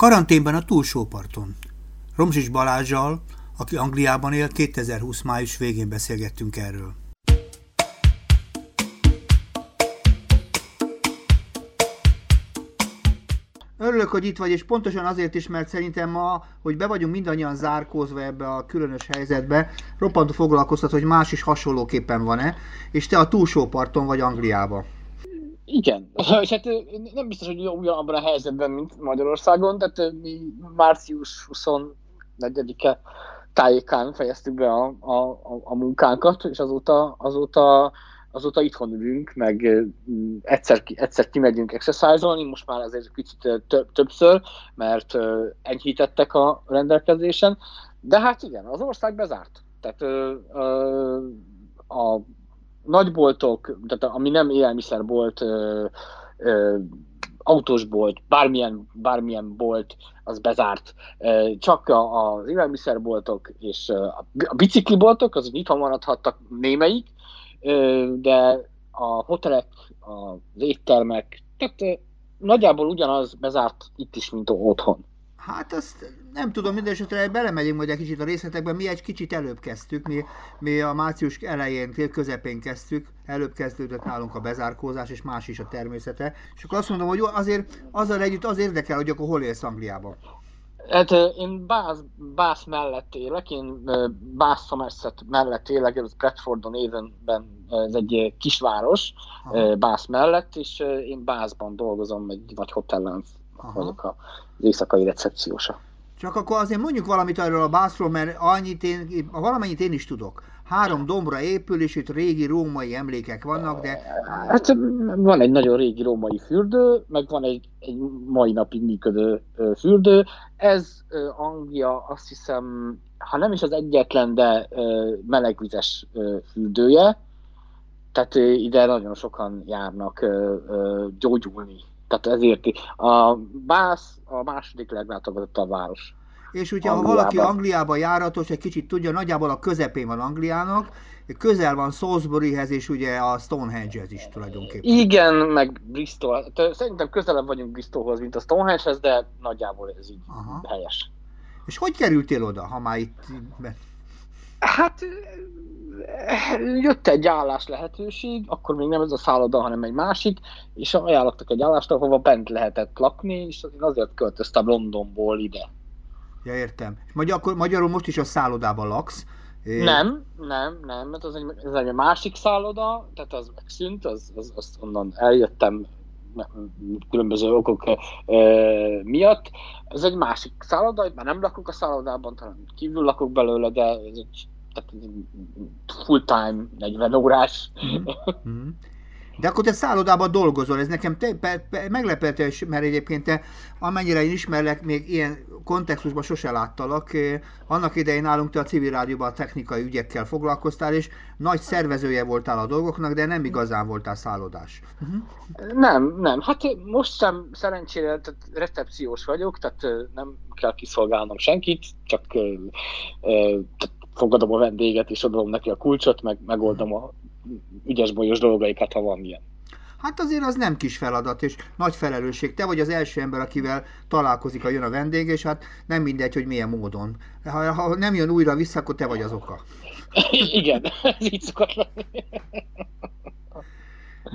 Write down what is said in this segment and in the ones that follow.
Karanténban a túlsó parton. Romzsis Balázsjal, aki Angliában él, 2020 május végén beszélgettünk erről. Örülök, hogy itt vagy, és pontosan azért is, mert szerintem ma, hogy be vagyunk mindannyian zárkózva ebbe a különös helyzetbe, roppantó foglalkoztat, hogy más is hasonlóképpen van-e, és te a túlsó parton vagy Angliában. Igen, és hát nem biztos, hogy ugyanabban a helyzetben, mint Magyarországon, tehát mi március 24-e tájékán fejeztük be a, a, a, munkánkat, és azóta, azóta, azóta itthon ülünk, meg egyszer, egyszer kimegyünk exercise most már azért kicsit többször, mert enyhítettek a rendelkezésen, de hát igen, az ország bezárt. Tehát a nagyboltok, tehát ami nem élelmiszerbolt, autósbolt, bármilyen, bármilyen bolt, az bezárt. Csak az élelmiszerboltok és a bicikliboltok, azok nyitva maradhattak némelyik, de a hotelek, az éttermek, tehát nagyjából ugyanaz bezárt itt is, mint otthon. Hát azt nem tudom, minden esetre belemegyünk majd egy kicsit a részletekbe. Mi egy kicsit előbb kezdtük, mi, mi a március elején, közepén kezdtük, előbb kezdődött nálunk a bezárkózás, és más is a természete. És akkor azt mondom, hogy jó, azért azzal együtt az érdekel, hogy akkor hol élsz Angliában. Hát én Bath, Bath mellett élek, én Bath Somerset mellett élek, ez Bradfordon Avonben, ez egy kisváros Aha. Bath mellett, és én Bathban dolgozom, egy nagy hotellen vagyok az éjszakai recepciósa. Csak akkor azért mondjuk valamit arról a bászról, mert annyit én, valamennyit én is tudok. Három dombra épül, és itt régi római emlékek vannak, de... Hát van egy nagyon régi római fürdő, meg van egy, egy mai napig működő fürdő. Ez Anglia azt hiszem, ha nem is az egyetlen, de melegvizes fürdője. Tehát ide nagyon sokan járnak gyógyulni tehát ezért a Bász a második leglátogatottabb város. És ugye, ha valaki Angliába járatos, egy kicsit tudja, nagyjából a közepén van Angliának, közel van Salisburyhez és ugye a Stonehenge-hez is tulajdonképpen. Igen, meg Bristol. Szerintem közelebb vagyunk Bristolhoz, mint a Stonehenge-hez, de nagyjából ez így Aha. helyes. És hogy kerültél oda, ha már itt... Hát jött egy állás lehetőség, akkor még nem ez a szálloda, hanem egy másik, és ajánlottak egy állást, ahova bent lehetett lakni, és én azért költöztem Londonból ide. Ja, értem. Magyar, akkor magyarul most is a szállodában laksz? É... Nem, nem, nem, mert az egy, ez egy másik szálloda, tehát az megszűnt, az, az, az onnan eljöttem különböző okok e, miatt. Ez egy másik szálloda, már nem lakok a szállodában, talán kívül lakok belőle, de ez egy tehát full time, 40 órás. Mm-hmm. De akkor te szállodában dolgozol, ez nekem te, pe, pe, meglepetés, mert egyébként te, amennyire én ismerlek, még ilyen kontextusban sose láttalak. Annak idején nálunk te a civil rádióban a technikai ügyekkel foglalkoztál, és nagy szervezője voltál a dolgoknak, de nem igazán voltál szállodás. Uh-huh. Nem, nem. Hát most sem szerencsére tehát recepciós vagyok, tehát nem kell kiszolgálnom senkit, csak fogadom a vendéget, és adom neki a kulcsot, meg megoldom a ügyes bolyos dolgaikat, ha van ilyen. Hát azért az nem kis feladat, és nagy felelősség. Te vagy az első ember, akivel találkozik, a jön a vendég, és hát nem mindegy, hogy milyen módon. Ha, ha nem jön újra vissza, akkor te vagy az oka. Igen, ez így szokott lenni.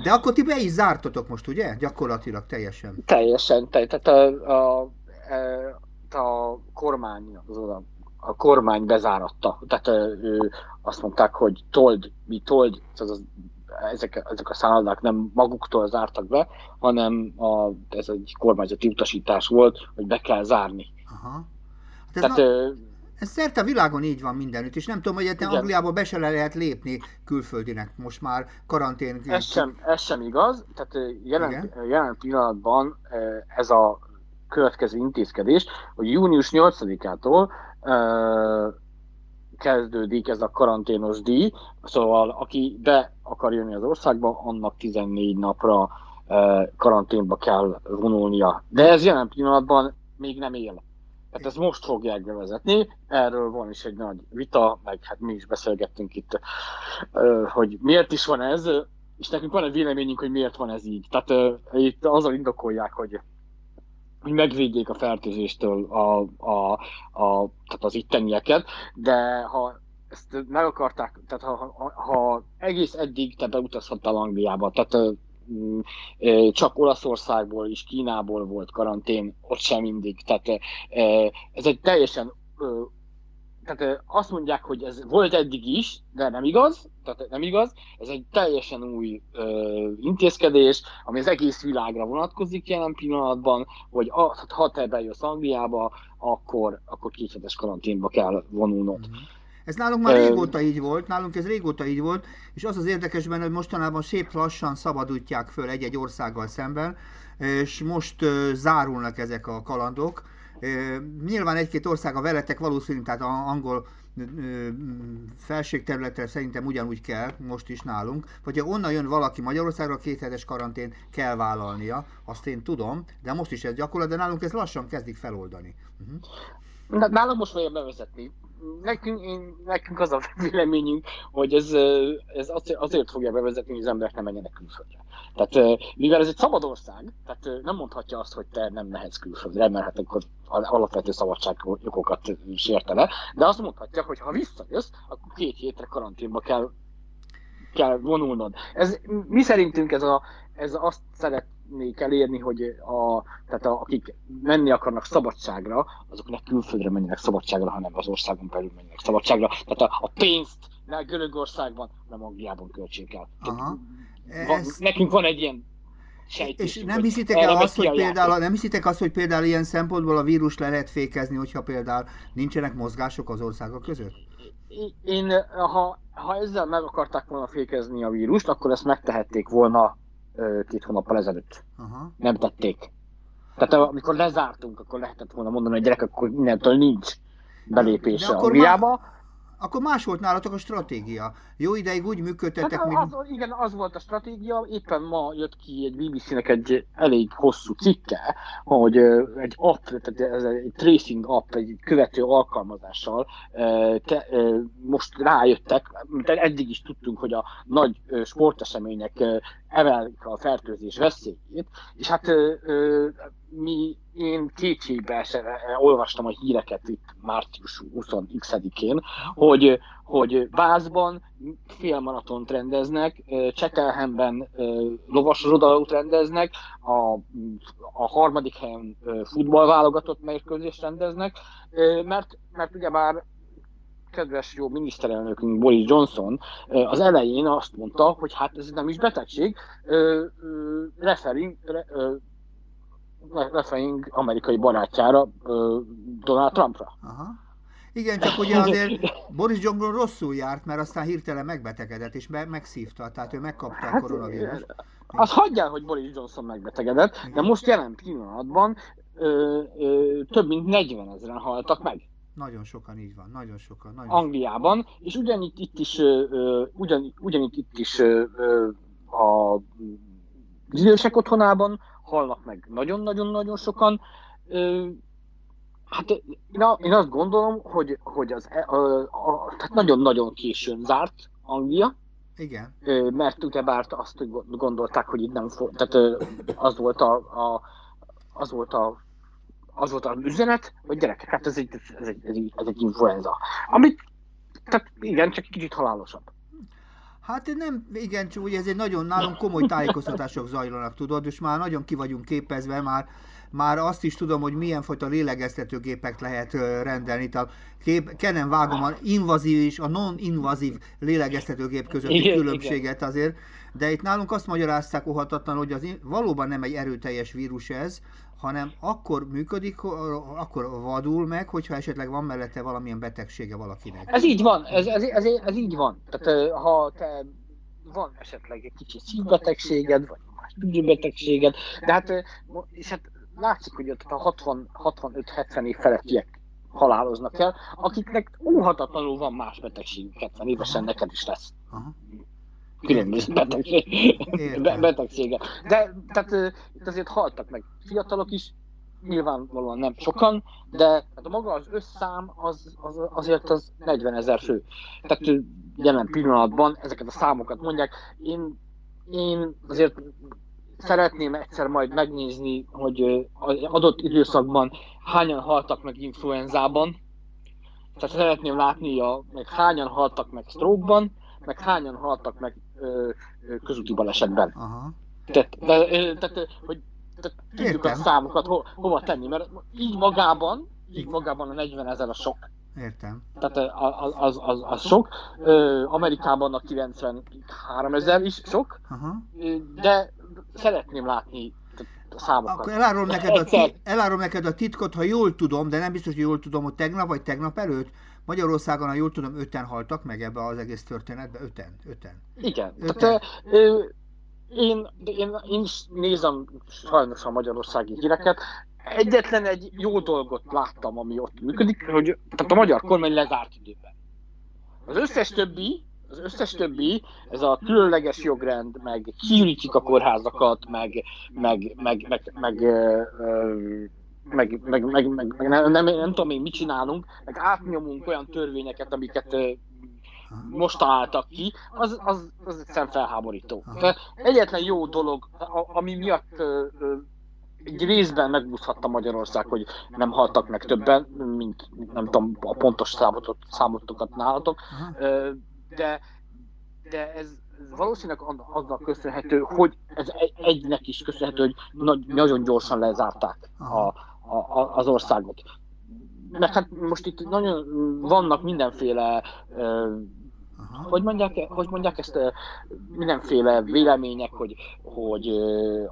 De akkor ti be is zártatok most, ugye? Gyakorlatilag teljesen. Teljesen. Tehát a, a, a, a kormány az oda a kormány bezáratta. Tehát ő azt mondták, hogy told, mi told, az, ezek, ezek a szállodák nem maguktól zártak be, hanem a, ez egy kormányzati utasítás volt, hogy be kell zárni. Aha. Hát ez, Tehát, na, ez szerte a világon így van mindenütt, és nem tudom, hogy te Angliába be se lehet lépni külföldinek most már karantén. Ez sem, ez sem igaz, tehát jelen, jelen pillanatban ez a következő intézkedés, hogy június 8-ától kezdődik ez a karanténos díj, szóval aki be akar jönni az országba, annak 14 napra karanténba kell vonulnia. De ez jelen pillanatban még nem él. Tehát ezt most fogják bevezetni, erről van is egy nagy vita, meg hát mi is beszélgettünk itt, hogy miért is van ez, és nekünk van egy véleményünk, hogy miért van ez így. Tehát itt azzal indokolják, hogy hogy megvédjék a fertőzéstől a, a, a, tehát az ittenieket, de ha ezt meg akarták, tehát ha, ha, ha egész eddig te beutazhattál Angliába, tehát csak Olaszországból és Kínából volt karantén, ott sem mindig. Tehát ez egy teljesen tehát azt mondják, hogy ez volt eddig is, de nem igaz, tehát nem igaz, ez egy teljesen új ö, intézkedés, ami az egész világra vonatkozik jelen pillanatban, hogy a, ha te bejössz Angliába, akkor, akkor kéthetes karanténba kell vonulnod. Mm-hmm. Ez nálunk már régóta így volt, nálunk ez régóta így volt, és az az érdekes benne, hogy mostanában szép lassan szabadítják föl egy-egy országgal szemben, és most zárulnak ezek a kalandok. Nyilván egy-két ország a veletek valószínűleg, tehát a angol felségterületre szerintem ugyanúgy kell, most is nálunk, vagy ha onnan jön valaki Magyarországra, két hetes karantén kell vállalnia, azt én tudom, de most is ez gyakorlat, de nálunk ez lassan kezdik feloldani. Uh-huh. Nálam most fogja bevezetni nekünk, én, nekünk az a véleményünk, hogy ez, ez azért fogja bevezetni, hogy az emberek nem menjenek külföldre. Tehát mivel ez egy szabad ország, tehát nem mondhatja azt, hogy te nem mehetsz külföldre, mert hát akkor alapvető szabadságjogokat sértene, de azt mondhatja, hogy ha visszajössz, akkor két hétre karanténba kell kell vonulnod. Ez, mi szerintünk ez, a, ez azt szeret, szeretnék elérni, hogy a, tehát a, akik menni akarnak szabadságra, azok ne külföldre menjenek szabadságra, hanem az országon belül menjenek szabadságra. Tehát a, a pénzt ne Görögországban, hanem Angliában költsék el. Aha. Ez... Nekünk van egy ilyen és nem hiszitek el azt, hogy például, nem hiszitek azt, hogy például ilyen szempontból a vírus le lehet fékezni, hogyha például nincsenek mozgások az országok között? Én, ha, ha ezzel meg akarták volna fékezni a vírust, akkor ezt megtehették volna két hónappal ezelőtt. Aha. Nem tették. Tehát amikor lezártunk, akkor lehetett volna mondani, hogy gyerek, akkor innentől nincs belépése Angliába. Már akkor más volt nálatok a stratégia. Jó ideig úgy működtetek, hát, mint... Az, igen, az volt a stratégia. Éppen ma jött ki egy BBC-nek egy elég hosszú cikke, hogy egy app, tehát ez egy tracing app, egy követő alkalmazással te, most rájöttek, mint eddig is tudtunk, hogy a nagy sportesemények emelik a fertőzés veszélyét, és hát mi, én kétségbe olvastam a híreket itt március 20-én, hogy, hogy Bázban félmaratont rendeznek, Csetelhemben lovasrodalót rendeznek, a, a harmadik helyen futballválogatott mérkőzést rendeznek, mert, mert ugyebár kedves jó miniszterelnökünk Boris Johnson az elején azt mondta, hogy hát ez nem is betegség, referring, referring amerikai barátjára, Donald Trumpra. Aha. Igen, csak ugye azért Boris Johnson rosszul járt, mert aztán hirtelen megbetegedett, és me- megszívta, tehát ő megkapta hát, a koronavírust. Az hagyjál, hogy Boris Johnson megbetegedett, de most jelen pillanatban ö, ö, több mint 40 ezeren haltak meg. Nagyon sokan így van, nagyon sokan. Nagyon Angliában, sokan. és ugyanitt itt is, ugyan, ugyanitt itt is a idősek otthonában halnak meg nagyon-nagyon-nagyon sokan. Hát én azt gondolom, hogy, hogy az, e, a, a, tehát nagyon-nagyon későn zárt Anglia, igen. Mert ugyebár azt gondolták, hogy itt nem fog, tehát az volt a, a az volt a az volt az üzenet, hogy gyerekek, hát ez egy, ez egy, ez egy, ez egy influenza. Amit, tehát igen, csak kicsit halálosabb. Hát nem, igen, csak ugye ez egy nagyon nálunk komoly tájékoztatások zajlanak, tudod, és már nagyon ki vagyunk képezve, már, már azt is tudom, hogy milyen fajta lélegeztetőgépek lehet rendelni. Tehát kép, kenem vágom a invazív és a non-invazív lélegeztetőgép közötti igen, különbséget azért, de itt nálunk azt magyarázták óhatatlan, hogy az valóban nem egy erőteljes vírus ez, hanem akkor működik, akkor vadul meg, hogyha esetleg van mellette valamilyen betegsége valakinek. Ez így van, ez, ez, ez, ez így van. Tehát ha te van esetleg egy kicsit szívbetegséged, vagy más betegséged, de hát, és hát látszik, hogy ott a 65-70 év felettiek haláloznak el, akiknek óhatatlanul van más betegségük 70 évesen, neked is lesz. Aha különböző betegség, betegsége. De tehát itt azért haltak meg fiatalok is, nyilvánvalóan nem sokan, de hát a maga az összszám az, az, azért az 40 ezer fő. Tehát jelen pillanatban ezeket a számokat mondják. Én, én azért szeretném egyszer majd megnézni, hogy az adott időszakban hányan haltak meg influenzában. Tehát szeretném látni, a, meg hányan haltak meg stroke meg hányan haltak meg közúti balesetben. Aha. Tehát, de, tehát, hogy tehát tudjuk Értem. a számokat ho, hova tenni, mert így magában, így magában a 40 ezer a sok. Értem. Tehát az, az, az, az sok. Amerikában a 93 ezer is sok, Aha. de szeretném látni a számokat. Akkor elárulom neked, a, elárulom neked a titkot, ha jól tudom, de nem biztos, hogy jól tudom, hogy tegnap vagy tegnap előtt Magyarországon, ha jól tudom, öten haltak meg ebbe az egész történetbe. Öten. Öten. Igen. öten. Tehát, ö, én, én, én is nézem sajnos a magyarországi híreket, egyetlen egy jó dolgot láttam, ami ott működik, hogy tehát a magyar kormány lezárt időben. Az összes többi, az összes többi, ez a különleges jogrend, meg kiürítik a kórházakat, meg, meg, meg, meg, meg, meg, meg, meg, meg, meg nem, nem, nem tudom én mit csinálunk, meg átnyomunk olyan törvényeket, amiket most találtak ki, az, az, az egyszerűen felháborító. De egyetlen jó dolog, ami miatt egy részben megbuszhatta Magyarország, hogy nem haltak meg többen, mint nem tudom, a pontos számotot, számotokat nálatok, de, de ez valószínűleg annak köszönhető, hogy ez egynek is köszönhető, hogy nagyon gyorsan lezárták a, a, az országot. Mert hát most itt nagyon vannak mindenféle Aha. Hogy mondják, hogy mondják ezt mindenféle vélemények, hogy, hogy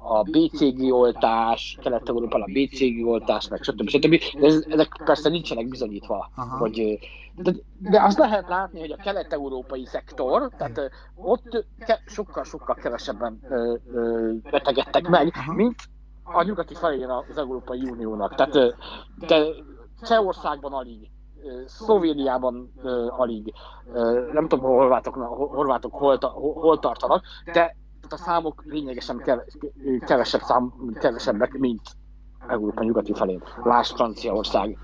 a BCG oltás, Kelet-Európában a BCG oltás, meg stb. stb. De ez, ezek persze nincsenek bizonyítva, Aha. hogy de, de azt lehet látni, hogy a kelet-európai szektor, tehát ott sokkal-sokkal kevesebben ö, ö, betegedtek meg, mint a nyugati felén az Európai Uniónak. Tehát de Csehországban alig, Szlovéniában alig, nem tudom, horvátok, horvátok hol, hol tartanak, de a számok lényegesen kevesebb szám, kevesebbek, mint Európa nyugati felén. Lásd Franciaország.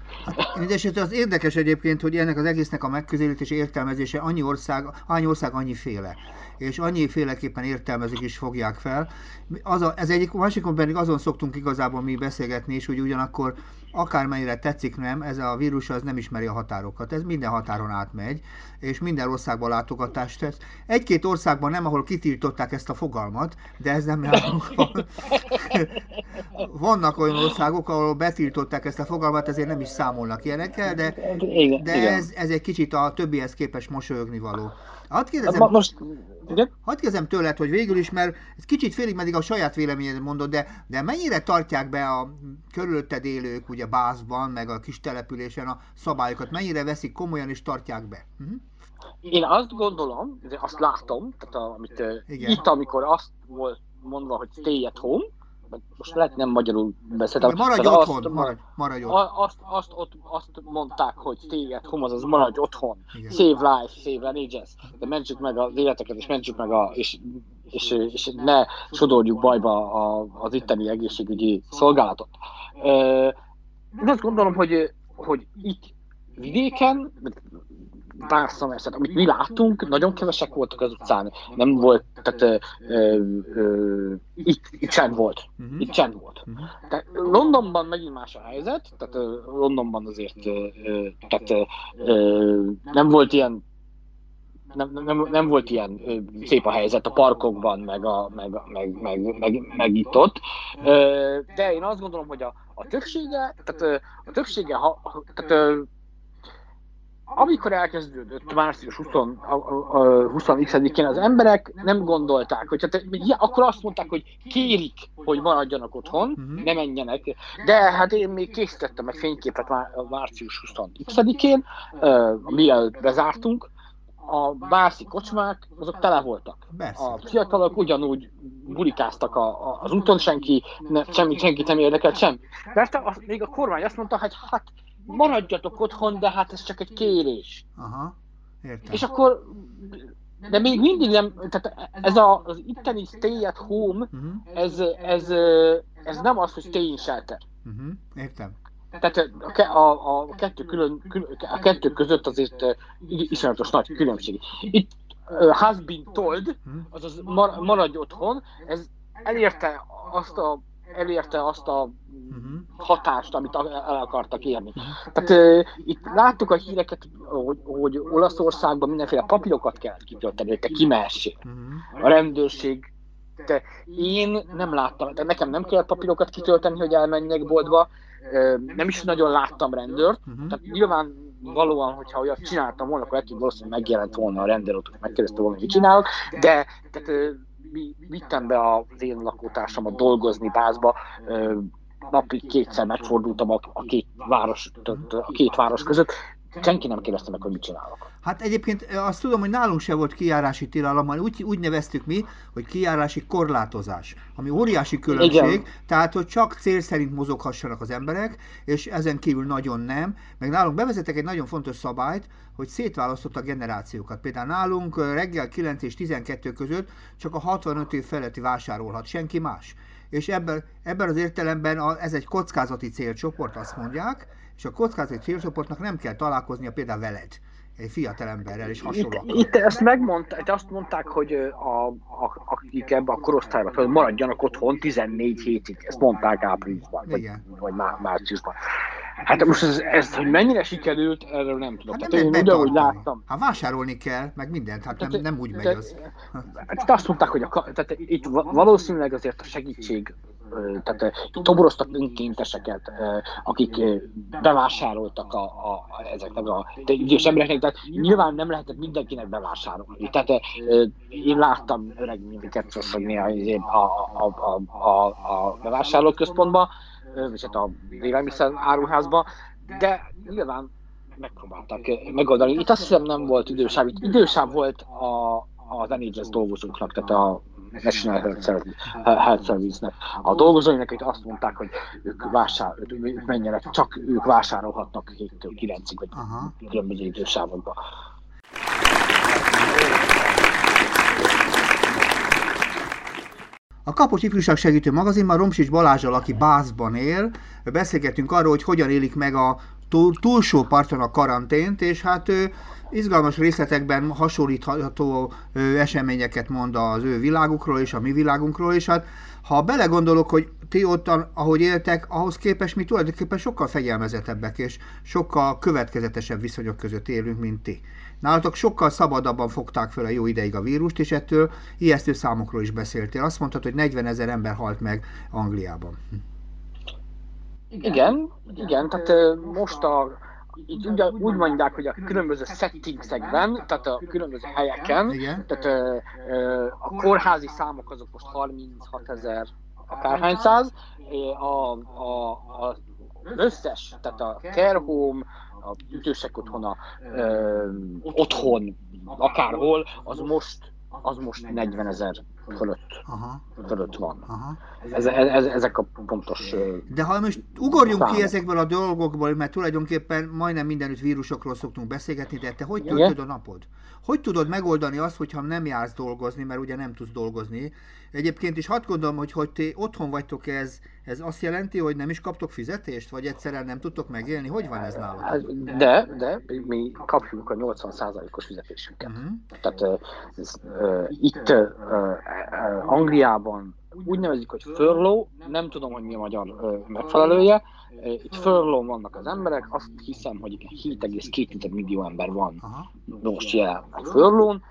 Mindenesetre az érdekes egyébként, hogy ennek az egésznek a megközelítése értelmezése annyi ország, annyi ország annyi féle és annyi féleképpen értelmezik is fogják fel. Az a, ez egyik másikon pedig azon szoktunk igazából mi beszélgetni, és hogy ugyanakkor akármennyire tetszik nem, ez a vírus az nem ismeri a határokat. Ez minden határon átmegy, és minden országban látogatást tesz. Egy-két országban nem, ahol kitiltották ezt a fogalmat, de ez nem nálunk van. Vannak olyan országok, ahol betiltották ezt a fogalmat, ezért nem is számolnak ilyenekkel, de, de ez, ez egy kicsit a többihez képest mosolyogni való. Hadd kérdezem, most, igen? Hadd kérdezem tőled, hogy végül is, mert ez kicsit félig meddig a saját véleményed mondod, de, de mennyire tartják be a körülötted élők, ugye Bászban, meg a kis településen a szabályokat, mennyire veszik komolyan és tartják be? Uh-huh. Én azt gondolom, de azt látom, tehát a, amit Igen. itt, amikor azt volt mondva, hogy stay at home, most lehet nem magyarul beszéltem. Maradj otthon, azt, maradj, maradj otthon. Azt, azt, ott, azt mondták, hogy téged home, azaz maradj otthon. Igen. Save life, save religions. De mentsük meg az életeket, és mentsük meg a, és, és, és ne sodorjuk bajba a, az itteni egészségügyi szolgálatot. Én azt gondolom, hogy, hogy itt vidéken, tehát amit mi láttunk, nagyon kevesek voltak az utcán, nem volt, tehát ö, ö, ö, itt, itt csend volt, uh-huh. itt csend volt. Uh-huh. Tehát Londonban megint más a helyzet, tehát ö, Londonban azért ö, tehát, ö, nem volt ilyen nem, nem, nem volt ilyen ö, szép a helyzet a parkokban, meg, a, meg, meg, meg, meg, meg itt ott. Ö, de én azt gondolom, hogy a, a többsége, tehát a többsége, ha, tehát amikor elkezdődött március 20, 20-én, az emberek nem gondolták, hogy hát, akkor azt mondták, hogy kérik, hogy maradjanak otthon, uh-huh. ne menjenek. De hát én még készítettem egy fényképet már március 20-én, uh, mielőtt bezártunk, a bászi kocsmák, azok tele voltak. Persze. A fiatalok ugyanúgy bulikáztak a, a, az úton, senki, ne, semmi, senki nem érdekelt semmi. Mert a, még a kormány azt mondta, hogy hát maradjatok otthon, de hát ez csak egy kérés. Aha, értem. És akkor, de még mindig nem, tehát ez a, az itteni stay at home, uh-huh. ez, ez, ez nem az, hogy stay in shelter. Uh-huh. Értem. Tehát a, a, a, kettő külön, külön, a kettő között azért iszonyatos nagy különbség. Itt uh, has been told, azaz mar, maradj otthon, ez elérte azt a elérte azt a hatást, amit el akartak érni. Tehát uh, itt láttuk a híreket, hogy, hogy Olaszországban mindenféle papírokat kell kitölteni, hogy te kimehessél. A rendőrség de én nem láttam, de nekem nem kellett papírokat kitölteni, hogy elmenjek boltba, nem is nagyon láttam rendőrt, uh-huh. tehát nyilván valóan, hogyha olyat csináltam volna, akkor ettől valószínűleg megjelent volna a rendőr, hogy megkérdezte volna, hogy mit csinálok, de tehát, vittem be az én lakótársamat dolgozni bázba, napi kétszer megfordultam a, a két város, a két város között, senki nem kérdezte meg, hogy mit csinálok. Hát egyébként azt tudom, hogy nálunk se volt kijárási tilalom, hanem úgy, úgy neveztük mi, hogy kijárási korlátozás, ami óriási különbség, Igen. tehát hogy csak cél szerint mozoghassanak az emberek, és ezen kívül nagyon nem. Meg nálunk bevezetek egy nagyon fontos szabályt, hogy szétválasztott a generációkat. Például nálunk reggel 9 és 12 között csak a 65 év feletti vásárolhat, senki más. És ebben, ebben az értelemben a, ez egy kockázati célcsoport, azt mondják, és a kockázati célcsoportnak nem kell találkoznia például veled, egy fiatal emberrel és hasonló. Itt, itt ezt megmondták, azt mondták, hogy a, a, akik ebben a korosztályban maradjanak otthon 14 hétig, ezt mondták áprilisban, vagy, vagy márciusban. Hát most ez, ez, hogy mennyire sikerült, erről nem tudom. Hát Tehát én ugyanúgy láttam. Hát vásárolni kell, meg mindent, hát nem, nem úgy megy az. Hát azt mondták, hogy a, tehát itt valószínűleg azért a segítség tehát toboroztak önkénteseket, akik bevásároltak a, a, ezeknek a idős embereknek, tehát nyilván nem lehetett mindenkinek bevásárolni. Tehát én láttam öreg mindiket szoszogni a, a, a, a, a bevásárlóközpontba, vagy hát a élelmiszer áruházba, de nyilván megpróbáltak megoldani. Itt azt hiszem nem volt idősáv, itt idősáv volt a, az NHS dolgozóknak, tehát a National Health Service, Health Service-nek a dolgozóinak, akik azt mondták, hogy ők, vásár, ők menjenek, csak ők vásárolhatnak 7-től 9-ig, vagy Aha. különböző idősávokban. A Kapos Ifjúság Segítő Magazinban Romsics Balázsal, aki Bászban él, beszélgetünk arról, hogy hogyan élik meg a túl, túlsó parton a karantént, és hát ő izgalmas részletekben hasonlítható eseményeket mond az ő világukról és a mi világunkról, és hát ha belegondolok, hogy ti ott, ahogy éltek, ahhoz képest mi tulajdonképpen sokkal fegyelmezetebbek és sokkal következetesebb viszonyok között élünk, mint ti. Nálatok sokkal szabadabban fogták fel a jó ideig a vírust, és ettől ijesztő számokról is beszéltél. Azt mondtad, hogy 40 ezer ember halt meg Angliában. Igen, igen, tehát most a így ugye úgy mondják, hogy a különböző settingsekben, tehát a különböző helyeken, Igen. tehát a kórházi számok azok most 36 ezer akárhány száz, a, a, a összes, tehát a care home, a ütősek otthona, ö, otthon, akárhol, az most az most 40 ezer fölött, Aha. fölött van. Aha. Ez, ez, ezek a pontos De ha most ugorjunk számok. ki ezekből a dolgokból, mert tulajdonképpen majdnem mindenütt vírusokról szoktunk beszélgetni, de te hogy töltöd a napod? Hogy tudod megoldani azt, hogyha nem jársz dolgozni, mert ugye nem tudsz dolgozni? Egyébként is hadd gondolom, hogy, hogy ti otthon vagytok, ez, ez azt jelenti, hogy nem is kaptok fizetést, vagy egyszerűen nem tudtok megélni? Hogy van ez nálatok? Hát, de, de mi kapjuk a 80%-os fizetésünket. Uh-huh. Tehát ez, uh, itt uh, Angliában úgy nevezik, hogy furlough, nem tudom, hogy mi a magyar megfelelője, itt furlough vannak az emberek, azt hiszem, hogy 7,2 millió ember van most jelenleg furlough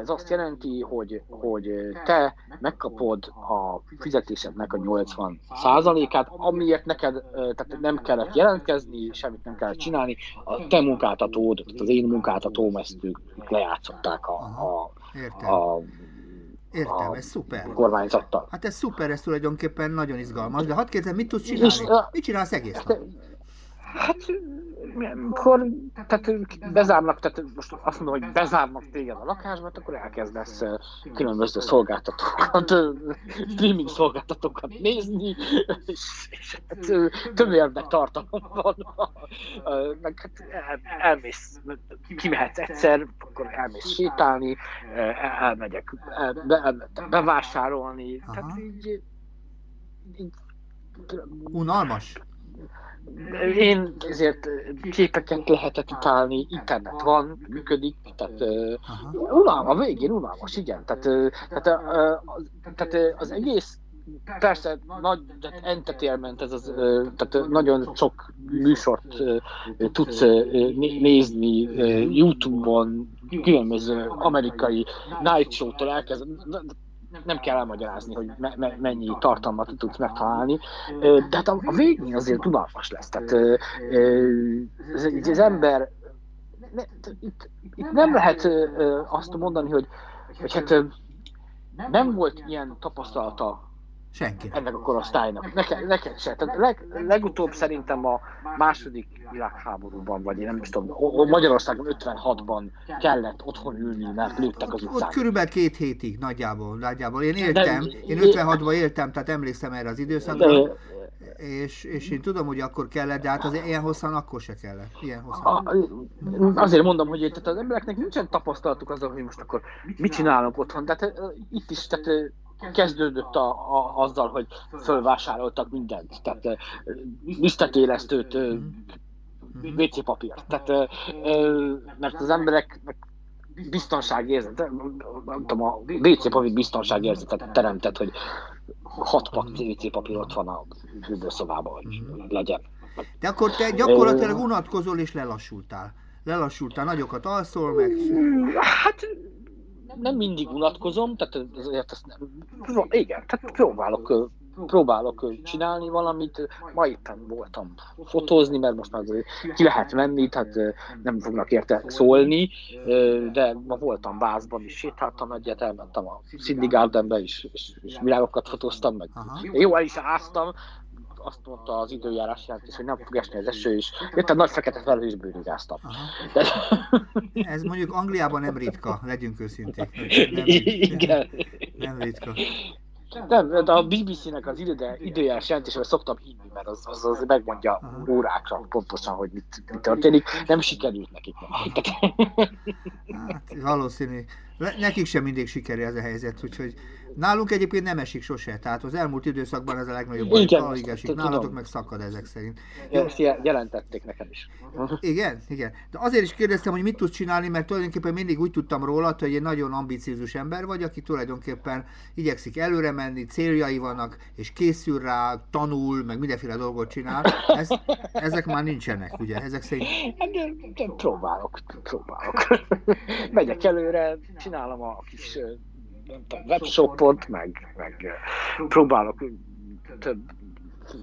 ez azt jelenti, hogy, hogy te megkapod a fizetésednek a 80 át amiért neked tehát nem kellett jelentkezni, semmit nem kellett csinálni, a te munkáltatód, az én munkáltatóm ezt ők lejátszották a, a, a Értem, ez szuper. Kormányzattal. Hát ez szuper, ez tulajdonképpen nagyon izgalmas, de hadd kérdezem, mit tudsz csinálni? És, mit csinálsz egész nap? Hát amikor tehát bezárnak, tehát most azt mondom, hogy bezárnak téged a lakásba, akkor elkezdesz különböző szolgáltatókat, streaming szolgáltatókat nézni, és, és hát, tömérnek tartalom van. Meg hát el, elmész, kimehetsz egyszer, akkor elmész sétálni, elmegyek el, be, bevásárolni, Aha. tehát így, így Unalmas? Én ezért képeket lehetett utálni, internet van, működik, tehát unalma, a végén unalmas, igen. Tehát, tehát, tehát az egész Persze, nagy tehát entertainment, ez az, tehát nagyon sok műsort tudsz nézni YouTube-on, különböző amerikai night show-tól elkezdve, nem kell elmagyarázni, hogy me- me- mennyi tartalmat tudsz megtalálni, de hát a, a végén azért unalmas lesz. Tehát az ember ne, itt, itt nem lehet azt mondani, hogy, hogy hát nem volt ilyen tapasztalata Senki. Ennek a korosztálynak. Nekem, nekem se. Tehát leg, legutóbb szerintem a második világháborúban, vagy én nem is tudom, Magyarországon 56-ban kellett otthon ülni, mert lőttek az utcán. Ott körülbelül két hétig nagyjából. nagyjából. Én éltem, de, én 56-ban éltem, tehát emlékszem erre az időszakra. De, és, és én tudom, hogy akkor kellett, de hát az ilyen hosszan akkor se kellett. Ilyen hosszan. A, azért mondom, hogy tehát az embereknek nincsen tapasztalatuk azzal, hogy most akkor mit csinálunk otthon. Tehát itt is, tehát kezdődött a, a, azzal, hogy fölvásároltak mindent, tehát lisztetélesztőt, uh, WC papírt, tehát mert az embereknek biztonságérzet, nem tudom, a WC papír biztonságérzetet teremtett, hogy hat pak WC papír ott van a fürdőszobában, hogy legyen. De akkor te gyakorlatilag unatkozol és lelassultál. Lelassultál, nagyokat alszol, meg... Hát nem mindig unatkozom, tehát azért ezt nem, igen, tehát próbálok, próbálok csinálni valamit. Ma éppen voltam fotózni, mert most már ki lehet menni, tehát nem fognak érte szólni, de ma voltam Bázban is, sétáltam egyet, elmentem a Cindy Gardenbe is, és, és világokat fotóztam meg. Aha. Jó, el is áztam, azt mondta az időjárás jelentés, hogy nem fog esni az eső is. Jöttem nagy fekete felhő és bőrigáztam. De... Ez mondjuk Angliában nem ritka, legyünk őszinték. Nem, Igen. Nem ritka. Nem, de a BBC-nek az idő, időjárás jelentésről szoktam hinni, mert az, az, az megmondja Aha. órákra pontosan, hogy mit, mit történik. Nem sikerült nekik. Hát, valószínű. Nekik sem mindig sikerül ez a helyzet, úgyhogy Nálunk egyébként nem esik sose, tehát az elmúlt időszakban ez a legnagyobb baj, igen, alig esik. Nálatok tudom. meg szakad ezek szerint. Jó. Ezt jelentették nekem is. Igen, igen. De azért is kérdeztem, hogy mit tudsz csinálni, mert tulajdonképpen mindig úgy tudtam róla, hogy egy nagyon ambiciózus ember vagy, aki tulajdonképpen igyekszik előre menni, céljai vannak, és készül rá, tanul, meg mindenféle dolgot csinál. Ez, ezek már nincsenek, ugye? Ezek szerint... Hát de, de próbálok, próbálok. Megyek előre, csinálom a kis webshopot, meg, meg próbálok több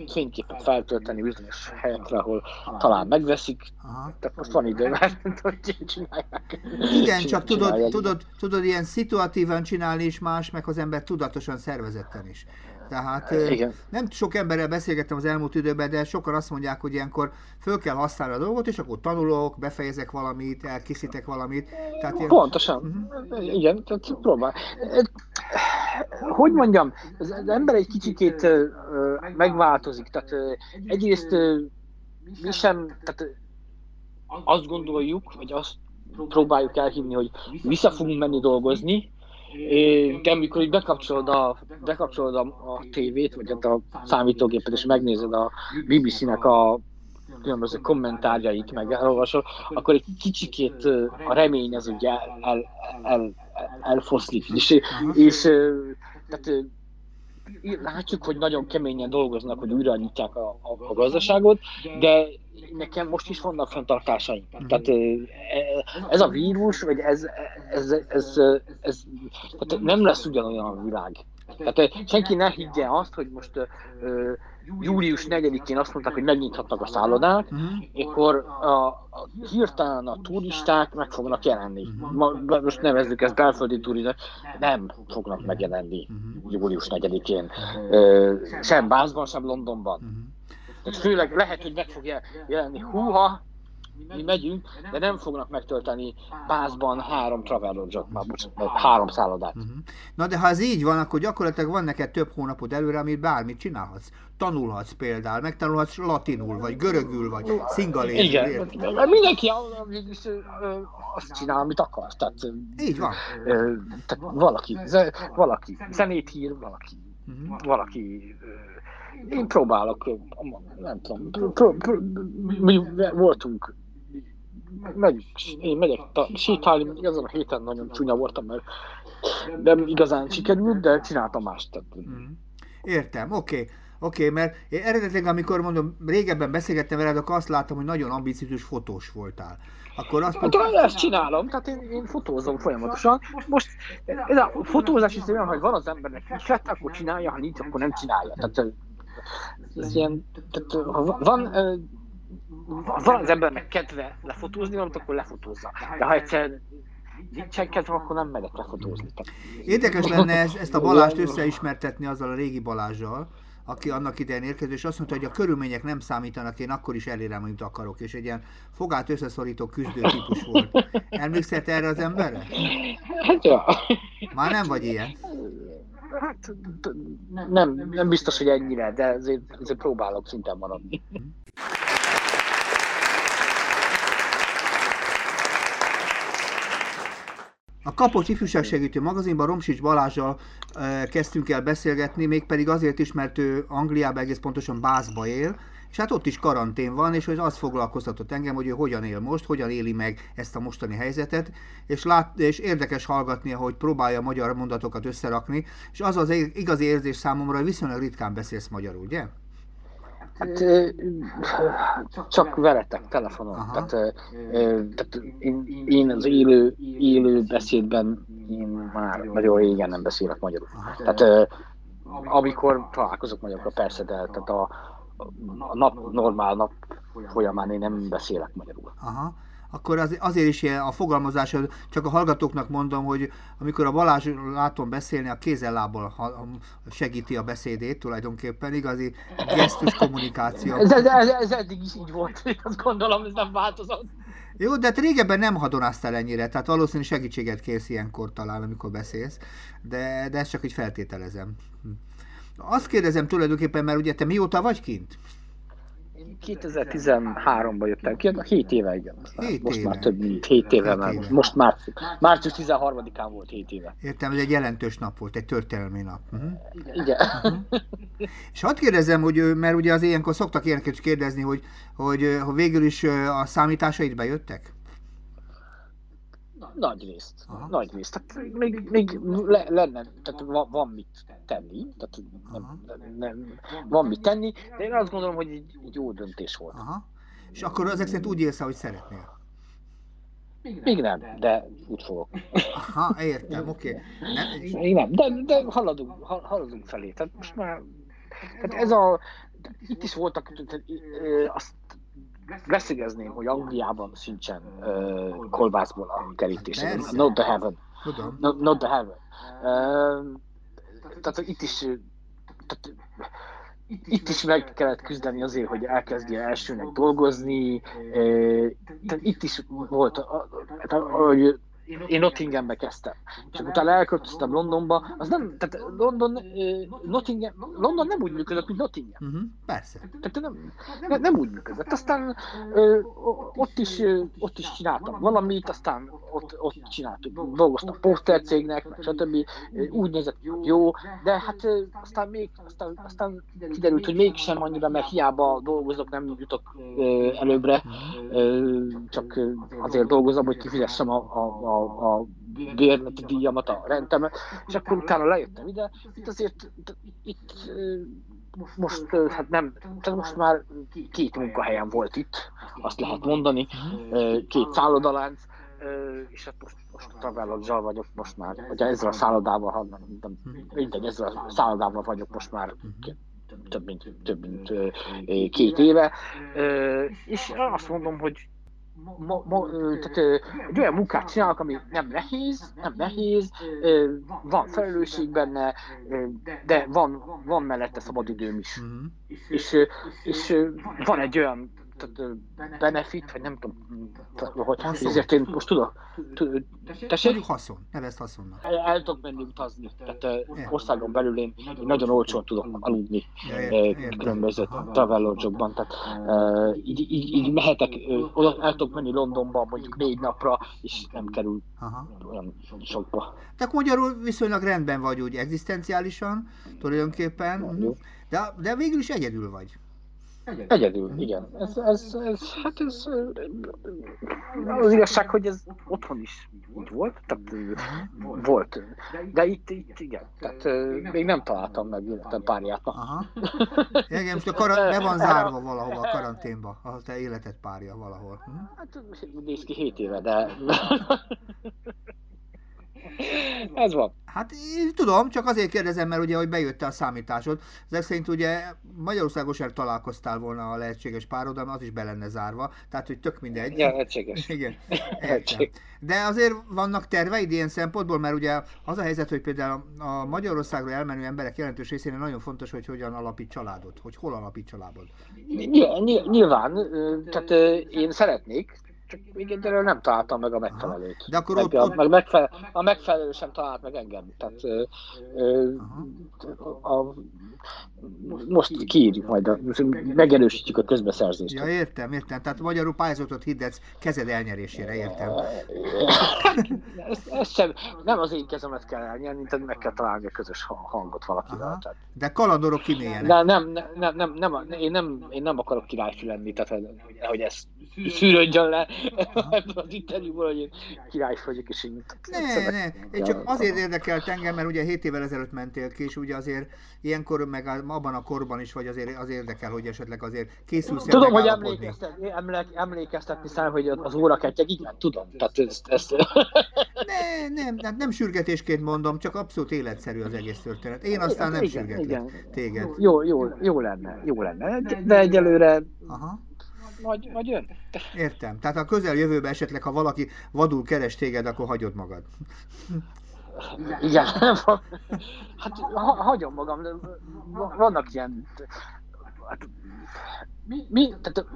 fényképet feltölteni bizonyos helyekre, ahol talán megveszik. Aha. Tehát most van idő, mert hogy csinálják. Igen, csak tudod, tudod, tudod ilyen szituatívan csinálni is más, meg az ember tudatosan szervezetten is. Tehát Igen. nem sok emberrel beszélgettem az elmúlt időben, de sokan azt mondják, hogy ilyenkor föl kell használni a dolgot, és akkor tanulok, befejezek valamit, elkészítek valamit. Tehát ilyen... Pontosan. Uh-huh. Igen, tehát próbál. Hogy mondjam, az, ember egy kicsikét megváltozik. Tehát egyrészt mi sem, tehát azt gondoljuk, vagy azt próbáljuk elhinni, hogy vissza fogunk menni dolgozni, de amikor így bekapcsolod a, bekapcsolod a, a tévét, vagy a számítógépet, és megnézed a BBC-nek a különböző kommentárjait, meg elolvasol, akkor egy kicsikét a remény az ugye el, el, el, elfoszlik. És, és tehát, látjuk, hogy nagyon keményen dolgoznak, hogy újra nyitják a, a, a gazdaságot, de nekem most is vannak fenntartásaim. Mm. Tehát ez a vírus, vagy ez, ez, ez, ez, ez tehát nem lesz ugyanolyan a világ. Tehát senki ne higgye azt, hogy most uh, július 4-én azt mondták, hogy megnyithatnak a szállodák, uh-huh. akkor a, a, hirtelen a turisták meg fognak jelenni. Uh-huh. Ma, most nevezzük ezt belföldi turizmus, nem fognak megjelenni uh-huh. július 4-én. Uh, sem Bázban, sem Londonban. Uh-huh. Tehát főleg lehet, hogy meg fog jelenni. Húha, mi megyünk, de nem fognak megtölteni Bázban három travelodge már három szállodát. Uh-huh. Na de ha ez így van, akkor gyakorlatilag van neked több hónapod előre, amit bármit csinálhatsz. Tanulhatsz például, megtanulhatsz latinul, vagy görögül, vagy szingalézul. Igen, mert mindenki azt csinál, amit akar. Tehát, így van. Tehát valaki, valaki zenét hír, valaki, uh-huh. valaki Én próbálok, nem tudom, pró, pró, mi voltunk, megy, én megyek sétálni, azon a héten nagyon csúnya voltam, mert nem igazán sikerült, de csináltam mást. Tehát. Mm. Értem, oké. Okay. Oké, okay, mert én eredetileg, amikor mondom, régebben beszélgettem veled, akkor azt láttam, hogy nagyon ambiciózus fotós voltál. Akkor azt mondtam... Hát, ezt csinálom, tehát én, én fotózom folyamatosan. Most ez a fotózás is olyan, hogy van az embernek ötlet, akkor csinálja, ha nincs, akkor nem csinálja. Tehát ez ilyen, tehát, ha van, van az embernek kedve lefotózni valamit, akkor lefotózza. De ha egyszer nincsen kedve, akkor nem megyek lefotózni. Érdekes lenne ezt, ezt a Balást összeismertetni azzal a régi Balázsjal, aki annak idején érkezett, és azt mondta, hogy a körülmények nem számítanak, én akkor is elérem, amit akarok, és egy ilyen fogát összeszorító küzdő típus volt. Emlékszel erre az emberre? Hát ja. Már nem vagy ilyen? Hát nem, nem biztos, hogy ennyire, de azért, azért próbálok szinten maradni. A Kapocs Ifjúságsegítő magazinban Romsics Balázsjal e, kezdtünk el beszélgetni, mégpedig azért is, mert ő Angliában egész pontosan Bászba él, és hát ott is karantén van, és hogy az foglalkoztatott engem, hogy ő hogyan él most, hogyan éli meg ezt a mostani helyzetet, és, lát, és érdekes hallgatni, hogy próbálja magyar mondatokat összerakni, és az az igazi érzés számomra, hogy viszonylag ritkán beszélsz magyarul, ugye? Hát csak veletek telefonon. Tehát, tehát én, én az élő, élő beszédben én már nagyon régen nem beszélek magyarul. Tehát amikor találkozok magyarul, persze, de tehát a, a nap, normál nap folyamán én nem beszélek magyarul. Aha akkor az, azért is ilyen a fogalmazás, csak a hallgatóknak mondom, hogy amikor a Balázs látom beszélni, a kézzel-lábbal segíti a beszédét tulajdonképpen, igazi gesztus kommunikáció. Ez, ez, ez, ez eddig is így volt, azt gondolom, ez nem változott. Jó, de hát régebben nem hadonáztál ennyire, tehát valószínűleg segítséget kérsz ilyenkor talán, amikor beszélsz, de, de ezt csak így feltételezem. Hm. Azt kérdezem tulajdonképpen, mert ugye te mióta vagy kint? 2013-ban jöttem ki, 7 éve, igen. Most, 7 most éve. már több mint 7 éve, 7 éve. most március, március 13-án volt 7 éve. Értem, ez egy jelentős nap volt, egy történelmi nap. Uh-huh. Igen. Uh-huh. És hadd kérdezem, hogy, mert ugye az ilyenkor szoktak ilyeneket kérdezni, hogy, hogy, hogy végül is a számításaid bejöttek? Nagy részt. Aha. Nagy részt. Tehát még, még le, lenne, tehát van, van mit tenni, tehát nem, nem, nem, van mit tenni, de én azt gondolom, hogy egy, egy jó döntés volt. Aha. És akkor ezek szerint úgy élsz, hogy szeretnél? Még nem, de úgy fogok. Aha, értem, oké. Okay. Még nem, de, de haladunk, haladunk felé. Tehát most már, tehát ez a, itt is voltak, tehát, azt leszögezném, hogy Angliában sincsen uh, kolbászból a kerítés. Not the heaven. Not, not the heaven. Uh, tehát itt is tehát, itt is meg kellett küzdeni azért, hogy elkezdje elsőnek dolgozni. Tehát itt is volt, hogy én Nottinghambe kezdtem. És utána elköltöztem Londonba, az nem, tehát London, Nottingham, London nem úgy működött, mint Nottingham. Uh-huh, persze. Tehát nem, nem, nem úgy működött. Aztán ö, ott, is, ott is csináltam valamit, aztán ott, ott csináltuk, dolgoztam posztercégnek, stb. Úgy nézett jó, de hát ö, aztán még, aztán, aztán kiderült, hogy mégsem annyira, mert hiába dolgozok, nem jutok előbbre, csak azért dolgozom, hogy kifizessem a, a, a a, a bérleti díjamat, a rendemet, és akkor utána lejöttem ide. Itt azért, itt most, hát nem, tehát most már két munkahelyen volt itt, azt lehet mondani, két szállodalánc, és hát most, most travelodge vagyok most már, vagy ezzel a szállodával, ha nem, mindegy, ezzel a szállodával vagyok most már több mint, több mint két éve, és azt mondom, hogy mo, mo, tehát, egy olyan munkát csinálok, ami nem nehéz, nem nehéz, van felelősség benne, de van, van mellette szabadidőm is. Mm-hmm. És, és van egy olyan tehát, benefit, vagy nem tudom, hogy haszon. ezért én most tudok. Tessék? Haszon, nevezd haszonnak. El, el tudok menni utazni, tehát yeah. országon belül én, én nagyon olcsón tudok aludni yeah, különböző travelodge tehát így, így, így mehetek, oda el tudok menni Londonba mondjuk négy napra, és nem kerül Aha. olyan sokba. Tehát magyarul viszonylag rendben vagy úgy egzisztenciálisan, tulajdonképpen. De, de végül is egyedül vagy. Egyedül, igen. Ez, ez, ez, hát ez, az igazság, hogy ez otthon is így volt, tehát volt. De itt, itt igen, tehát még nem találtam meg életem párját. Aha. Igen, most a karan- be van zárva valahova a karanténba, a te életed párja valahol. Hm? Hát néz ki 7 éve, de ez van. Hát én tudom, csak azért kérdezem, mert ugye, hogy bejött a számításod. Ezek szerint ugye Magyarországos el találkoztál volna a lehetséges párod, az is be lenne zárva, tehát hogy tök mindegy. Ja, lehetséges. Igen. Értem. De azért vannak terveid ilyen szempontból, mert ugye az a helyzet, hogy például a Magyarországról elmenő emberek jelentős részénél nagyon fontos, hogy hogyan alapít családot, hogy hol alapít családot. Nyilván, tehát én szeretnék, csak még egyelőre nem találtam meg a megfelelőt. De akkor meg, ott, a, meg megfelelő, a megfelelő sem talált meg engem. Tehát ö, ö, a, most kiírjuk majd, a, megerősítjük a közbeszerzést. Ja, értem, értem. Tehát magyarul pályázatot hirdetsz kezed elnyerésére, értem. ezt, ezt sem, nem az én kezemet kell elnyerni, tehát meg kell találni a közös hangot valakivel. Tehát. De kalandorok kimélyenek. De nem, nem, nem, nem, én, nem, én nem akarok királyfű lenni, tehát hogy ez szűrődjön le az interjúból, hogy király vagyok, és én... Ne, ne, én csak azért érdekelt engem, mert ugye 7 évvel ezelőtt mentél ki, és ugye azért ilyenkor, meg abban a korban is vagy azért az érdekel, hogy esetleg azért készülsz Tudom, hogy emlékeztet, emlék, emlékeztetni szám, hogy az óra kettyeg, igen, tudom. Tehát ezt, ezt... Ne, nem, nem, nem sürgetésként mondom, csak abszolút életszerű az egész történet. Én aztán nem igen, sürgetlek igen. téged. Jó, jó, jó lenne, jó lenne, de egyelőre Aha majd, majd jön. Értem. Tehát a közeljövőben esetleg, ha valaki vadul keres téged, akkor hagyod magad. Igen, hát ha, hagyom magam, de vannak ilyen hát, mi, mi, tehát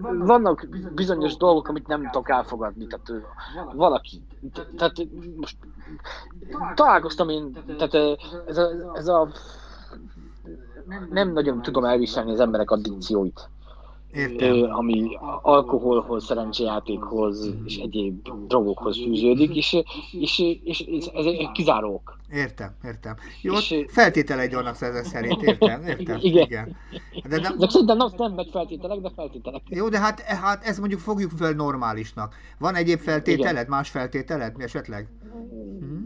vannak bizonyos dolgok, amit nem tudok elfogadni, tehát valaki, tehát most találkoztam én, tehát ez a, ez a nem nagyon tudom elviselni az emberek addikcióit. Értem. ami alkoholhoz, szerencsejátékhoz és egyéb drogokhoz fűződik, és, és, és, és ezek kizárók. Értem, értem. Jó, és, feltételei vannak ezek szerint, értem, értem. Igen. igen. De, nem, de szerintem nem, nem meg feltételek, de feltételek. Jó, de hát, hát ez mondjuk fogjuk fel normálisnak. Van egyéb feltételed, igen. más feltételed esetleg? Hm?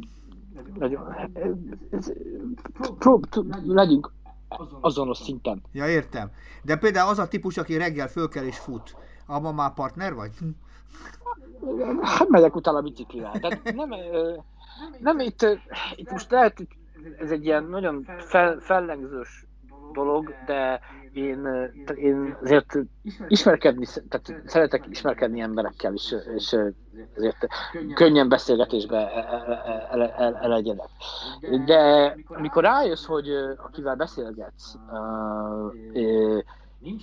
Nagyon, ez, prób, legyünk azonos szinten. Ja, értem. De például az a típus, aki reggel fölkel és fut, abban már partner vagy? Hát megyek utána a biciklivel. Tehát nem, nem itt, itt most lehet, ez egy ilyen nagyon fel, fellengzős dolog, de én, én azért ismerkedni, tehát szeretek ismerkedni emberekkel is, és ezért könnyen beszélgetésbe elegyedek. De amikor rájössz, hogy akivel beszélgetsz,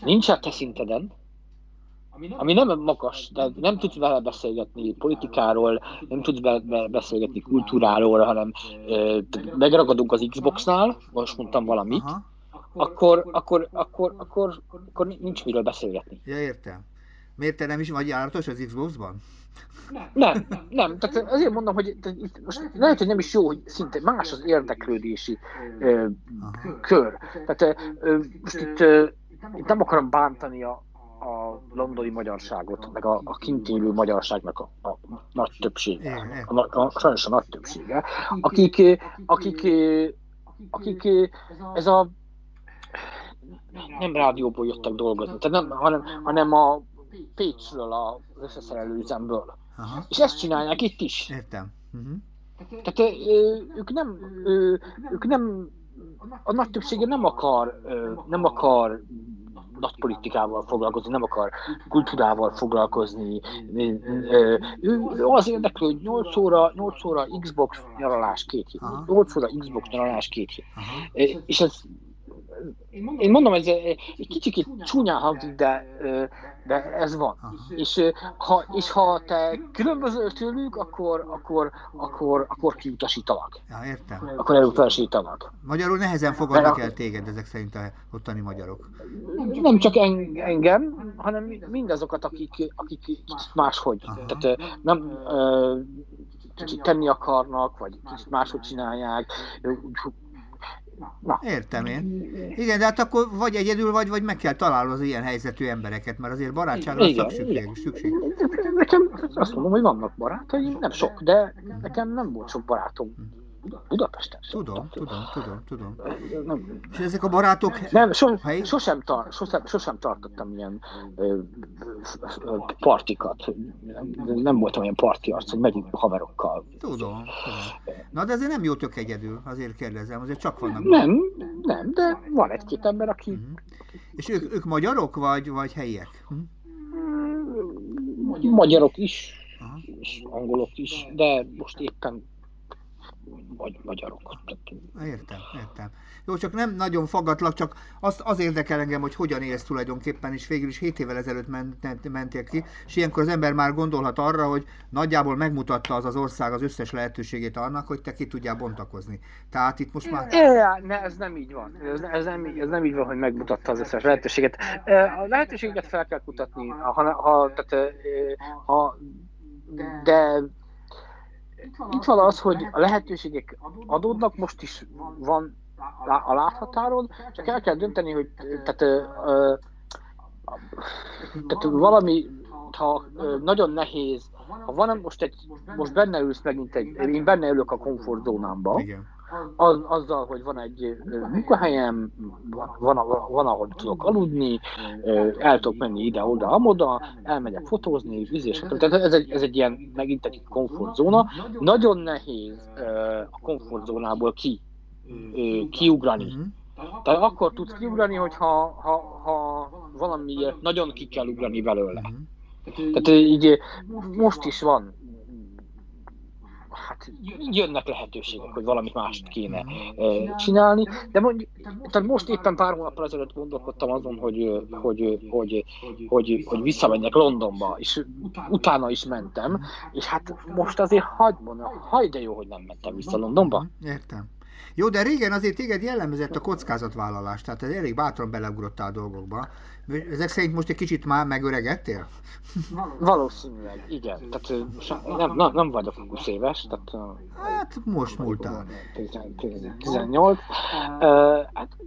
nincs a te szinteden, ami nem magas, de nem tudsz vele beszélgetni politikáról, nem tudsz vele beszélgetni kultúráról, hanem megragadunk az Xboxnál, most mondtam valamit, Aha akkor, akkor, akkor, akkor, akkor nincs miről beszélgetni. Ja, értem. Miért te nem is vagy járatos az Xbox-ban? Nem, nem. Tehát azért mondom, hogy most lehet, hogy nem is jó, hogy szinte más az érdeklődési ö, kör. Tehát ö, most itt, ö, itt nem akarom bántani a, a londoni magyarságot, meg a, a kint élő magyarságnak a, a nagy többsége, a, a, a, sajnos a nagy többsége, akik, akik, akik ez a nem rádióból jöttek dolgozni, tehát nem, hanem, hanem a Pécsről, az összeszerelő üzemből. Aha. És ezt csinálják itt is. Értem. Uh-huh. Tehát ők nem, ők nem, a nagy többsége nem akar, nem akar nagy politikával foglalkozni, nem akar kultúrával foglalkozni. Ő az érdeklő, hogy 8 óra, 8 óra Xbox nyaralás két hét. 8 óra Xbox nyaralás két hét. És ez én mondom, ez egy kicsit csúnyán hangzik, de, de ez van. És ha, és ha te különböző tőlük, akkor, akkor, akkor, akkor kiutasítanak. Ja, értem. Akkor elutasítanak. Magyarul nehezen fogadnak el téged ezek szerint a ottani magyarok. Nem csak engem, hanem mindazokat, akik, akik máshogy. Aha. Tehát nem kicsit tenni akarnak, vagy kicsit máshogy csinálják Na. Értem én. Igen, de hát akkor vagy egyedül vagy, vagy meg kell találni az ilyen helyzetű embereket, mert azért barátságra igen, szükség, szükség. Nekem azt mondom, hogy vannak barátaim, nem sok, de nekem nem volt sok barátom Budapesten. Tudom, tudom, tudom, tudom. Nem. És ezek a barátok... Nem, so, sosem, tar, sosem, sosem tartottam ilyen ö, ö, partikat. Nem, nem voltam ilyen parti arc, hogy megyünk haverokkal. Tudom, tudom. Na de ezért nem jó tök egyedül, azért kérdezem, azért csak vannak... Nem, nem, de van egy-két ember, aki... Uh-huh. És ők, ők magyarok, vagy, vagy helyiek? Hm? Magyarok is, Aha. és angolok is, de most éppen vagy magyarok. Értem, értem. Jó, csak nem nagyon faggatlak, csak azt, az érdekel engem, hogy hogyan élsz tulajdonképpen, és végül is 7 évvel ezelőtt ment, mentél ki, és ilyenkor az ember már gondolhat arra, hogy nagyjából megmutatta az az ország az összes lehetőségét annak, hogy te ki tudjál bontakozni. Tehát itt most már... Ne, ez nem így van. Ez, ez, nem, ez nem így van, hogy megmutatta az összes lehetőséget. A lehetőséget fel kell kutatni, ha, ha, tehát, ha de itt van az, hogy a lehetőségek adódnak, most is van a láthatáron, csak el kell dönteni, hogy tehát, tehát valami, ha nagyon nehéz, ha van most egy, most benne ülsz megint egy, én benne ülök a komfortzónámba, Igen az, azzal, hogy van egy munkahelyem, van, van, ahol tudok aludni, el tudok menni ide-oda, amoda, elmegyek fotózni, vizés, tehát ez egy, ez egy ilyen megint egy komfortzóna. Nagyon nehéz a komfortzónából ki, kiugrani. Tehát akkor tudsz kiugrani, hogyha ha, ha valamiért nagyon ki kell ugrani belőle. Mhm. Tehát így most is van hát jönnek lehetőségek, hogy valamit mást kéne csinálni, de mondjuk, tehát most éppen pár hónappal ezelőtt gondolkodtam azon, hogy, hogy, hogy, hogy, hogy visszamenjek Londonba, és utána is mentem, és hát most azért hagyd mondom, hagyd de jó, hogy nem mentem vissza Londonba. Értem. Jó, de régen azért téged jellemezett a kockázatvállalás, tehát elég bátran beleugrottál dolgokba. Ezek szerint most egy kicsit már megöregedtél? Valószínűleg, igen. Tehát nem, nem, nem vagyok 20 éves, tehát... Hát most múltál. 18. Hát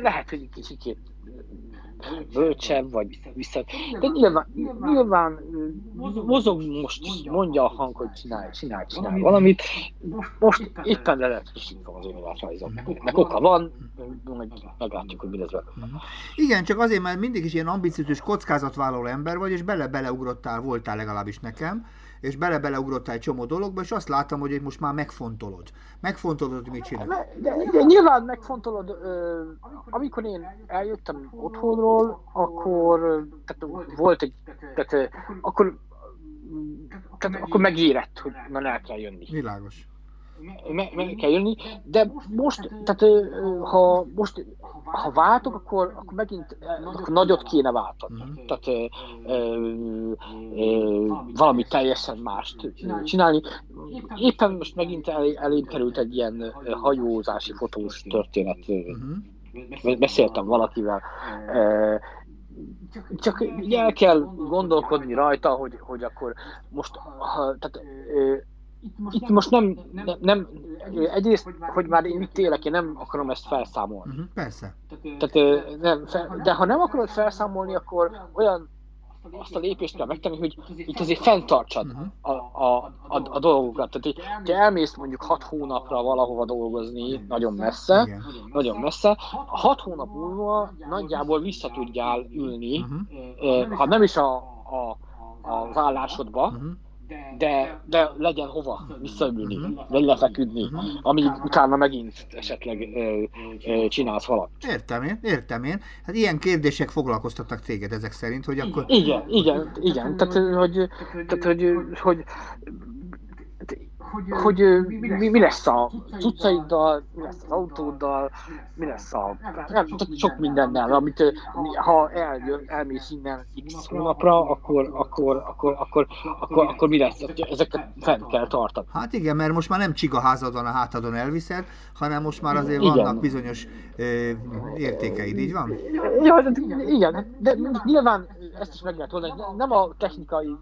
lehet, hogy kicsit bölcsebb, vagy vissza... De nyilván, nyilván mozog most, mondja a hang, hogy csinálj, csinálj, csinálj valamit. Most éppen le lehet frissítve az önéletrajzom. Meg oka van, meg meglátjuk, hogy mi lesz vele. Igen, csak azért, mert mindig is ilyen ambiciózus kockázatvállaló ember vagy, és bele-beleugrottál, voltál legalábbis nekem és bele-beleugrottál egy csomó dologba, és azt láttam, hogy most már megfontolod. Megfontolod, hogy mit csinál. De, de, de nyilván megfontolod, amikor én eljöttem otthonról, akkor tehát volt egy, tehát, akkor, tehát, akkor megérett, hogy na el kell jönni. Világos meg, meg kell jönni, de most, tehát ha most ha váltok, akkor, akkor megint akkor nagyot kéne váltani. Mm-hmm. Tehát ö, ö, ö, valami teljesen mást csinálni. Éppen most megint elé, elém került egy ilyen hajózási fotós történet. Mm-hmm. Beszéltem valakivel. Csak el kell gondolkodni rajta, hogy, hogy akkor most, ha, tehát, itt most, itt most nem, nem, nem, egyrészt, hogy már én itt élek, én nem akarom ezt felszámolni. Uh-huh, persze. Tehát, nem, fel, de ha nem akarod felszámolni, akkor olyan azt a lépést kell megtenni, hogy itt azért fenntartsad uh-huh. a, a, a, a dolgokat. Tehát, hogy te elmész mondjuk hat hónapra valahova dolgozni, nagyon messze, Igen. nagyon messze, hat hónap múlva nagyjából vissza tudjál ülni, uh-huh. ha nem is a, a, a vállásodba, uh-huh de, de legyen hova visszaülni, uh-huh. vagy lefeküdni, uh-huh. amíg utána megint esetleg ö, ö, csinálsz valamit. Értem én, értem én. Hát ilyen kérdések foglalkoztatnak téged ezek szerint, hogy akkor... Igen, igen, igen. Tehát, hogy, tehát, hogy, hogy hogy, hogy mi, mi, mi lesz a cuccaiddal, mi lesz az autóddal, mi lesz a... Nem, sok mindennel, amit ha eljön, elmész innen x hónapra, akkor, akkor, akkor, akkor, akkor, akkor mi lesz? Ezeket fenn kell tartani. Hát igen, mert most már nem csigaházad van a hátadon elviszed, hanem most már azért igen. vannak bizonyos ö, értékeid, így van? Ja, de, igen, de nyilván ezt is meg lehet oldani, nem a technikai,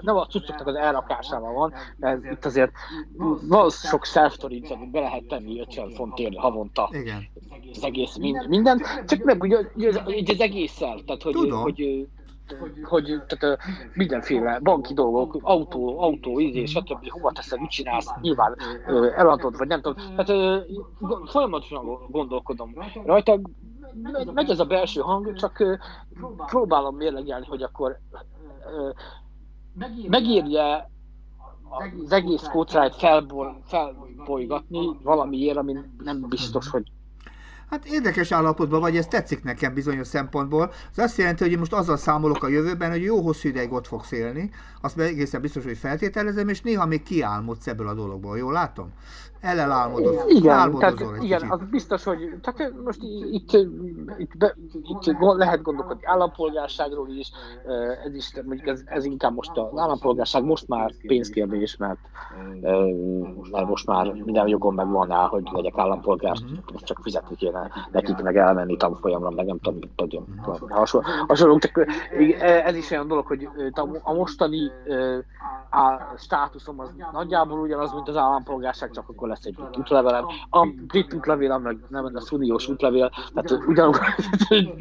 nem a cuccoknak az elrakásával van, mert itt azért azért van sok self storage amit be lehet tenni 50 fontért havonta. Igen. Az egész mind, minden. Csak meg ugye, ugye az, egésszel, tehát hogy, Tudom. hogy hogy tehát, mindenféle banki dolgok, autó, autó, ízé, stb. hova teszed, mit csinálsz, nyilván eladod, vagy nem tudom. Tehát folyamatosan gondolkodom rajta, megy, ez a belső hang, csak próbálom mérlegelni, hogy akkor megírja az egész kócrájt felbol, felbolygatni valamiért, ami nem biztos, hogy Hát érdekes állapotban vagy, ez tetszik nekem bizonyos szempontból. Ez azt jelenti, hogy én most azzal számolok a jövőben, hogy jó hosszú ideig ott fogsz élni. Azt egészen biztos, hogy feltételezem, és néha még kiálmodsz ebből a dologból. Jól látom? Elelálmodozol. Igen, álmodozol tehát, igen kicsit. az biztos, hogy tehát most itt, itt, be, itt lehet gondolkodni állampolgárságról is, ez is, mondjuk ez, ez inkább most az állampolgárság most már pénzkérdés, mert, mert most már minden jogom megvan rá, hogy legyek állampolgár, Mhm. most csak fizetni kéne nekik, meg elmenni tanfolyamra, meg nem tudom, mit hasonló, hasonlók, csak eh, ez is olyan dolog, hogy a- mostani a státuszom az nagyjából ugyanaz, mint az állampolgárság, csak akkor lesz egy brit útlevelem. A brit útlevél, meg nem az uniós útlevél, tehát ugyanúgy,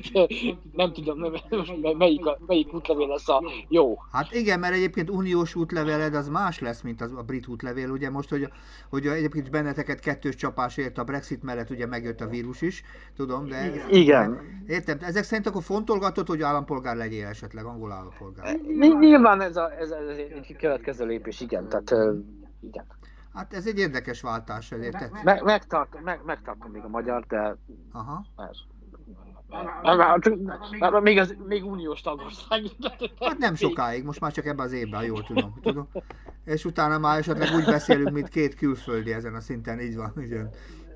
nem tudom, nem, melyik, a, melyik útlevél lesz a jó. Hát igen, mert egyébként uniós útleveled az más lesz, mint az, a brit útlevél, ugye most, hogy, hogy egyébként benneteket kettős csapás ért a Brexit mellett, ugye megjött a vírus is, tudom, de... Igen. Értem, ezek szerint akkor fontolgatod, hogy állampolgár legyél esetleg, angol állampolgár. Ny- Nyilván ez, a, ez, ez egy következő lépés, igen, tehát igen. Hát ez egy érdekes váltás, ezért tetszik. Me, megtart, meg, megtartom még a magyar, de Aha. ez. Csak- már- már Még, az, még uniós tagország. Hát nem sokáig, most már csak ebben az évben, jól tudom. tudom. És utána már esetleg úgy beszélünk, mint két külföldi ezen a szinten, így van. Igen.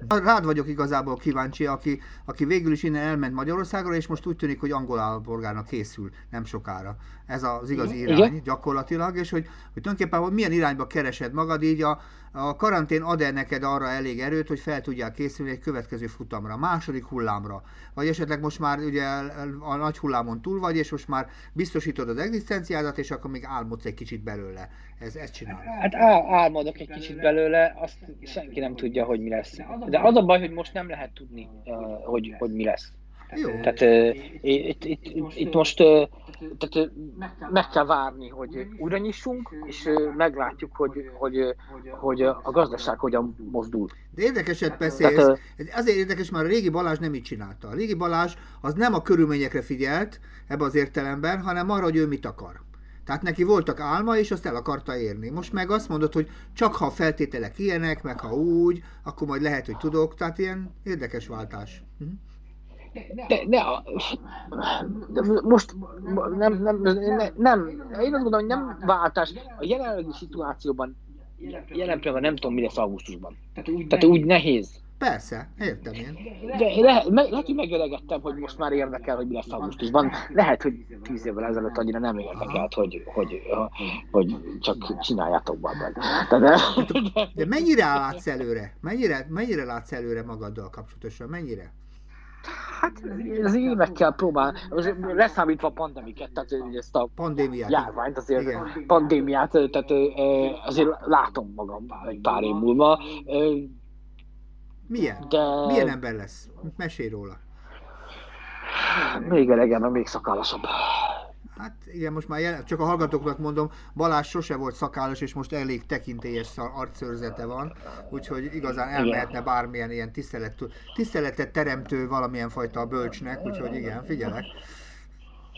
Rád vagyok igazából kíváncsi, aki, aki végül is innen elment Magyarországra, és most úgy tűnik, hogy angol állampolgárnak készül nem sokára. Ez az igazi Igen. irány gyakorlatilag, és hogy, hogy tulajdonképpen hogy milyen irányba keresed magad, így a, a karantén ad-e neked arra elég erőt, hogy fel tudjál készülni egy következő futamra, második hullámra, vagy esetleg most már ugye a nagy hullámon túl vagy, és most már biztosítod az egzisztenciádat, és akkor még álmodsz egy kicsit belőle. Ez, ezt csinál. Hát á, álmodok egy kicsit belőle, azt senki nem tudja, hogy mi lesz. De az a baj, hogy most nem lehet tudni, uh, hogy, hogy mi lesz. Jó. Tehát uh, itt, itt, itt, most uh, tehát, meg kell várni, hogy újra nyissunk, és meglátjuk, hogy, hogy, hogy a gazdaság hogyan mozdul. De érdekeset Tehát, beszélsz. Ez azért érdekes, mert a régi Balázs nem így csinálta. A régi Balázs az nem a körülményekre figyelt ebbe az értelemben, hanem arra, hogy ő mit akar. Tehát neki voltak álma, és azt el akarta érni. Most meg azt mondod, hogy csak ha a feltételek ilyenek, meg ha úgy, akkor majd lehet, hogy tudok. Tehát ilyen érdekes váltás. Mhm. De, de, a- de most nem, nem, nem, nem, én azt gondolom, hogy nem váltás. A jelenlegi szituációban, jelen pillanatban nem tudom, mi lesz augusztusban. Tehát úgy nehéz. Persze, értem én. De le, me, lehet, hogy megöregettem, hogy most már érdekel, hogy mi lesz augusztusban. Lehet, hogy tíz évvel ezelőtt annyira nem érdekelt, hogy, hogy, hogy csak csináljátok valamit. De, de, De mennyire látsz előre? Mennyire, mennyire látsz előre magaddal kapcsolatosan? Mennyire? Hát az évekkel próbál, most leszámítva a pandemiket, tehát ezt a Pandémiát. járványt, azért Igen. pandémiát, tehát azért látom magam egy pár év múlva, Milyen? de Milyen ember lesz? Mesélj róla. még elegem, még szakállasabb. Hát igen, most már jelen, csak a hallgatóknak mondom, Balázs sose volt szakállas, és most elég tekintélyes szar- arcszőrzete van, úgyhogy igazán elmehetne bármilyen ilyen tisztelet, tiszteletet teremtő valamilyen fajta bölcsnek, úgyhogy igen, figyelek.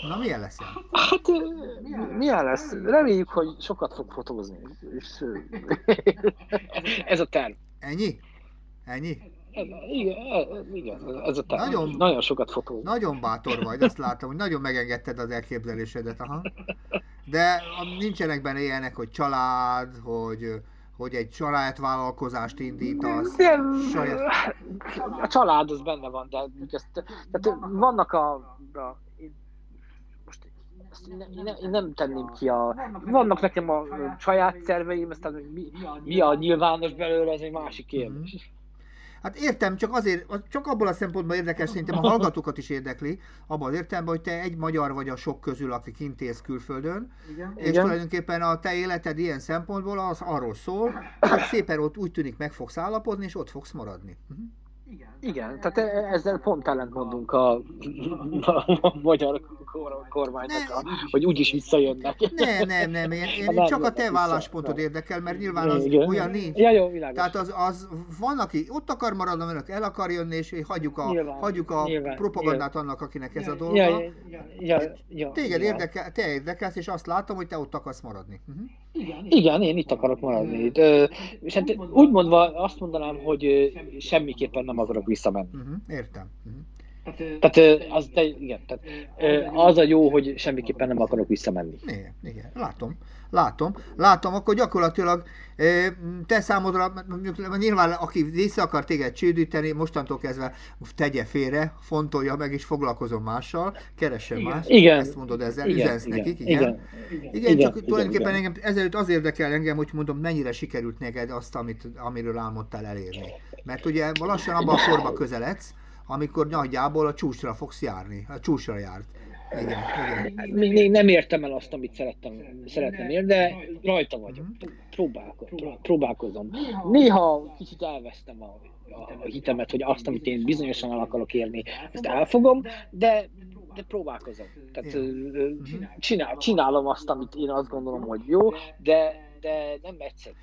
Na milyen lesz? Hát ö, milyen lesz? Reméljük, hogy sokat fog fotózni. És, ez a terv. Ennyi? Ennyi? Ez, igen, ez- igen, ez a terv. Nagyon- Nagyon, sokat fotózni. Nagyon bátor vagy, azt látom, hogy nagyon megengedted az elképzelésedet, aha. De nincsenek benne ilyenek, hogy család, hogy, hogy egy családvállalkozást indítasz. Nem, saját- a család az benne van, de ezt, tehát vannak a, a most ezt nem, én nem tenném ki a... Vannak nekem a saját szerveim, aztán mi, mi a nyilvános belőle, az egy másik kérdés. Hát értem, csak azért, csak abból a szempontból érdekes, szerintem a hallgatókat is érdekli, abban az értelemben, hogy te egy magyar vagy a sok közül, aki kint élsz külföldön, Igen. és Igen. tulajdonképpen a te életed ilyen szempontból az arról szól, hogy szépen ott úgy tűnik meg fogsz állapodni, és ott fogsz maradni. Uh-huh. Igen, Igen, tehát e- ezzel pont ellent mondunk a, a magyar kormánynak, a, hogy úgyis visszajönnek. Nem, nem, nem, én, én nem, csak a te válláspontod érdekel, mert nyilván az Igen. olyan nincs. Ja, jó, világos. Tehát az, az van, aki ott akar maradni, önök el akar jönni, és hagyjuk a, nyilván, hagyjuk a nyilván, propagandát nyilván. annak, akinek ez a dolga. Ja, ja, ja, ja, Téged ja. érdekel, te érdekelsz, és azt látom, hogy te ott akarsz maradni. Uh-huh. Igen, Igen, én itt akarok maradni. De, és hát úgy mondva azt mondanám, hogy semmiképpen nem akarok visszamenni. Uh-huh, értem. Uh-huh. Tehát az, de, igen, tehát az a jó, hogy semmiképpen nem akarok visszamenni. Igen, igen, látom, látom, látom, akkor gyakorlatilag te számodra, nyilván aki vissza akar téged csődíteni, mostantól kezdve tegye félre, fontolja meg és foglalkozom mással, keressen más. Igen. Ezt mondod ezzel, igen, üzensz igen, nekik, igen. Igen, igen, igen, igen csak igen, tulajdonképpen igen. engem ezelőtt az érdekel engem, hogy mondom, mennyire sikerült neked azt, amit, amiről álmodtál elérni. Mert ugye lassan abban a korba közeledsz, amikor nagyjából a csúcsra fogsz járni, a csúcsra járt. Igen, igen. Még, még nem értem el azt, amit szerettem, szerettem érni, de rajta vagyok. Próbálkozom. próbálkozom. Néha kicsit elvesztem a, a hitemet, hogy azt, amit én bizonyosan el akarok érni, ezt elfogom, de de próbálkozom. Tehát mhm. csinál, csinálom azt, amit én azt gondolom, hogy jó, de de nem egyszer.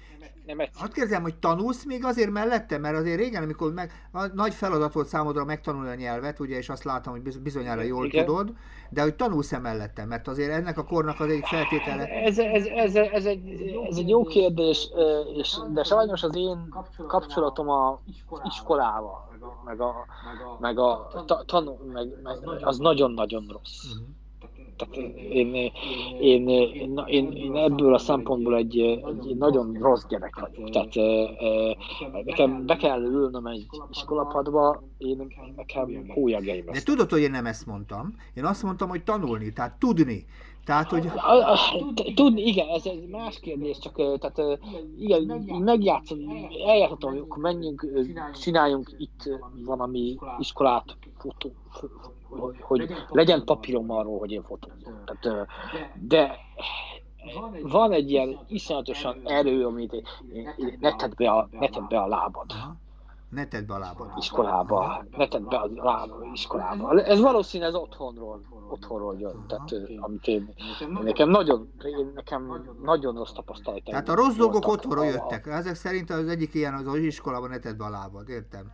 Nem egyszer. Hát kérdezem, hogy tanulsz még azért mellette? Mert azért régen, amikor meg, a nagy feladat volt számodra megtanulni a nyelvet, ugye, és azt látom, hogy bizonyára jól Igen. tudod, de hogy tanulsz-e mellette? Mert azért ennek a kornak az egyik feltétele... Ez, ez, ez, ez, egy, ez egy jó kérdés, és, de sajnos az én kapcsolatom a iskolával, meg a, meg a tanul, meg, meg, az nagyon-nagyon rossz. Uh-huh tehát én, én, én, én, én ebből a szempontból egy, egy nagyon rossz gyerek vagyok. Tehát nekem be kell ülnöm egy iskolapadba, én nekem hólyagjaim De tudod, hogy én nem ezt mondtam. Én azt mondtam, hogy tanulni, tehát tudni. Tehát, hogy... Tudni, igen, ez egy más kérdés, csak tehát, igen, megjátszom, eljátszhatom, akkor menjünk, csináljunk itt valami iskolát, fotó, hogy, hogy legyen papírom arról, hogy én fotózom. Tehát, de van egy ilyen iszonyatosan erő, amit ne tedd be a, ne tedd be a lábad. Ne tedd be a lábad. Iskolába, ne tedd be a lábad iskolába. Ez valószínű ez otthonról, otthonról jön. Tehát, amit én, nekem nagyon, én, nekem nagyon rossz tapasztalatom. Tehát a rossz dolgok otthonról jöttek. Ezek szerint az egyik ilyen az, az iskolában ne tedd be a lábad, értem?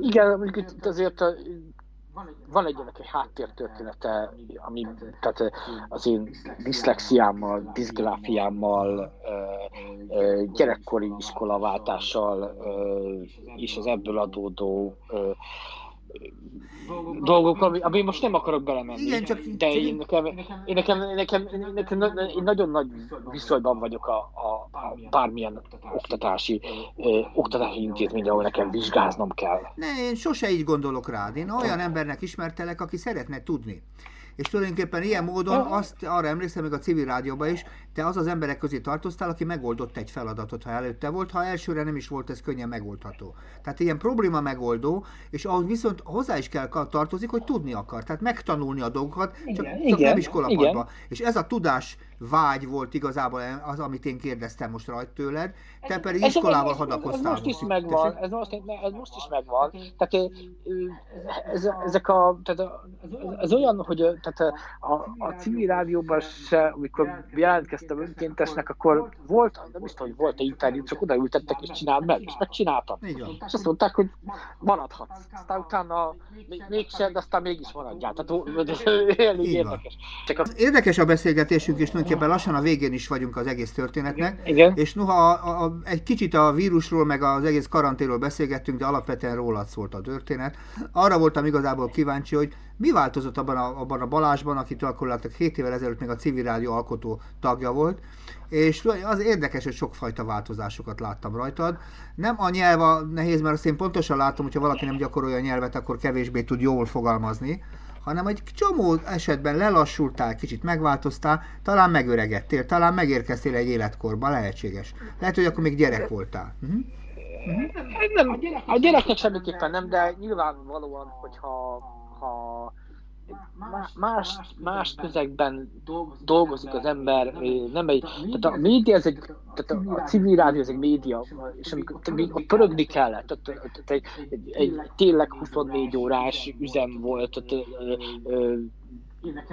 Igen, azért van egy, ennek egy háttértörténete, ami tehát az én diszlexiámmal, diszgráfiámmal, gyerekkori iskolaváltással és az ebből adódó dolgok, ami, ami most nem akarok belemenni. Igen, csak, de én nekem, én nekem, én nekem, én nekem, én nagyon nagy viszonyban vagyok a, a, a bármilyen oktatási, ö, oktatási intézmény, ahol nekem vizsgáznom kell. Ne, én sose így gondolok rád. Én olyan embernek ismertelek, aki szeretne tudni és tulajdonképpen ilyen módon azt arra emlékszem, még a civil rádióban is, te az az emberek közé tartoztál, aki megoldott egy feladatot, ha előtte volt, ha elsőre nem is volt ez könnyen megoldható. Tehát ilyen probléma megoldó, és ahhoz viszont hozzá is kell tartozik, hogy tudni akar, tehát megtanulni a dolgokat, csak, igen, csak igen, nem iskolapadba. És ez a tudás vágy volt igazából az, amit én kérdeztem most rajta tőled, te pedig ez, iskolával ez, hadakoztál. Ez most is megvan, ez most, ez most is megvan. Tehát ez, ezek a, tehát ez olyan, hogy tehát a, a civil rádióban se, amikor jelentkeztem önkéntesnek, akkor volt, nem is tudom, hogy volt egy interjú, csak odaültettek és csináld meg, és megcsináltam. És azt mondták, hogy maradhatsz. Aztán utána mégsem, de aztán mégis maradjál. Tehát ez elég érdekes. Csak a... Érdekes a beszélgetésünk, és tulajdonképpen lassan a végén is vagyunk az egész történetnek. Igen. És noha a, a, egy kicsit a vírusról, meg az egész karanténról beszélgettünk, de alapvetően rólad szólt a történet. Arra voltam igazából kíváncsi, hogy mi változott abban a, abban a Balázsban, akitől akkor láttak 7 évvel ezelőtt még a civil rádió alkotó tagja volt, és az érdekes, hogy sokfajta változásokat láttam rajtad. Nem a nyelv a nehéz, mert azt én pontosan látom, hogyha valaki nem gyakorolja a nyelvet, akkor kevésbé tud jól fogalmazni, hanem egy csomó esetben lelassultál, kicsit megváltoztál, talán megöregedtél, talán megérkeztél egy életkorba, lehetséges. Lehet, hogy akkor még gyerek voltál. Uh-huh. Nem, a gyereknek semmiképpen nem, de nyilvánvalóan, hogyha ha más, más közegben dolgozik az ember, nem egy, tehát a média, ez egy, tehát a civil rádió ez egy média, és amikor ott pörögni kellett, tehát, tehát egy, egy, egy, tényleg 24 órás üzem volt, tehát,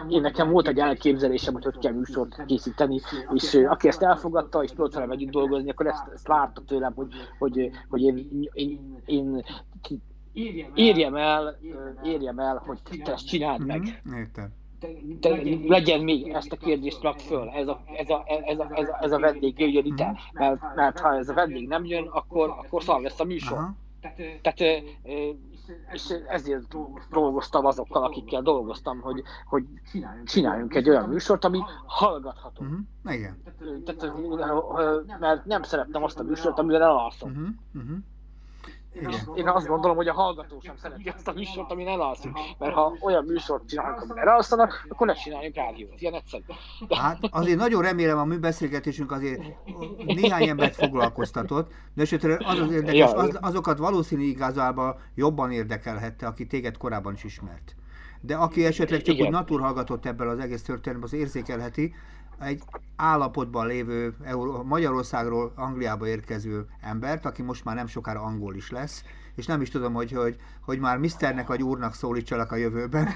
én nekem volt egy elképzelésem, hogy hogy kell műsort készíteni, és aki ezt elfogadta, és tudott velem együtt dolgozni, akkor ezt, ezt várta tőlem, hogy, hogy, hogy én, én, én érjem el, érjem el, hogy te ezt csináld meg. Mhm, értem. De legyen még ezt a kérdést rak föl, ez a, ez a, ez a, ez a, ez a vendég jöjjön ide, mhm. mert, mert ha ez a vendég nem jön, akkor, akkor szar lesz a műsor. Aha. Tehát, és ezért dolgoztam azokkal, akikkel dolgoztam, hogy, hogy csináljunk egy olyan műsort, ami hallgatható. Uh-huh. Igen. Tehát, mert nem szerettem azt a műsort, amivel elalszom. Uh-huh. Uh-huh. Igen. Én azt gondolom, hogy a hallgató sem szereti azt a műsort, amin elalszunk. Mert ha olyan műsort csinálunk, amin elalszanak, akkor ne csináljunk rádiót. Ilyen egyszerű. Hát azért nagyon remélem a mi beszélgetésünk azért néhány embert foglalkoztatott, de esetleg az az érdekes, az, azokat valószínű igazából jobban érdekelhette, aki téged korábban is ismert. De aki esetleg csak Igen. úgy naturhallgatott ebből az egész történetben, az érzékelheti, egy állapotban lévő Magyarországról Angliába érkező embert, aki most már nem sokára angol is lesz, és nem is tudom, hogy, hogy, hogy már Misternek vagy úrnak szólítsalak a jövőben.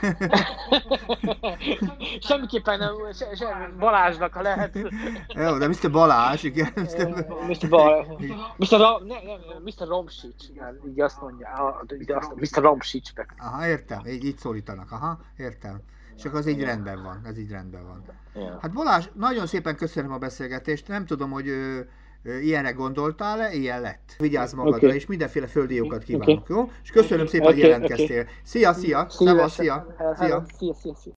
Semmiképpen nem, se, se Balázsnak, ha lehet. Jó, de Mr. Balázs, igen. Mr. Mr. Bal... Mr. Ne, ne, Mr. Romsics, így azt mondja, így azt, Mr. Romsics. Aha, értem, így, így szólítanak, aha, értem. És akkor az így rendben van, ez így rendben van. Yeah. Hát Balázs, nagyon szépen köszönöm a beszélgetést, nem tudom, hogy ö, ö, ilyenre gondoltál-e, ilyen lett. Vigyázz magadra, okay. és mindenféle földi jókat kívánok, okay. jó? És köszönöm szépen, okay, hogy jelentkeztél. Okay. Szia, szia! Szia, szia! Szia, szia, szia!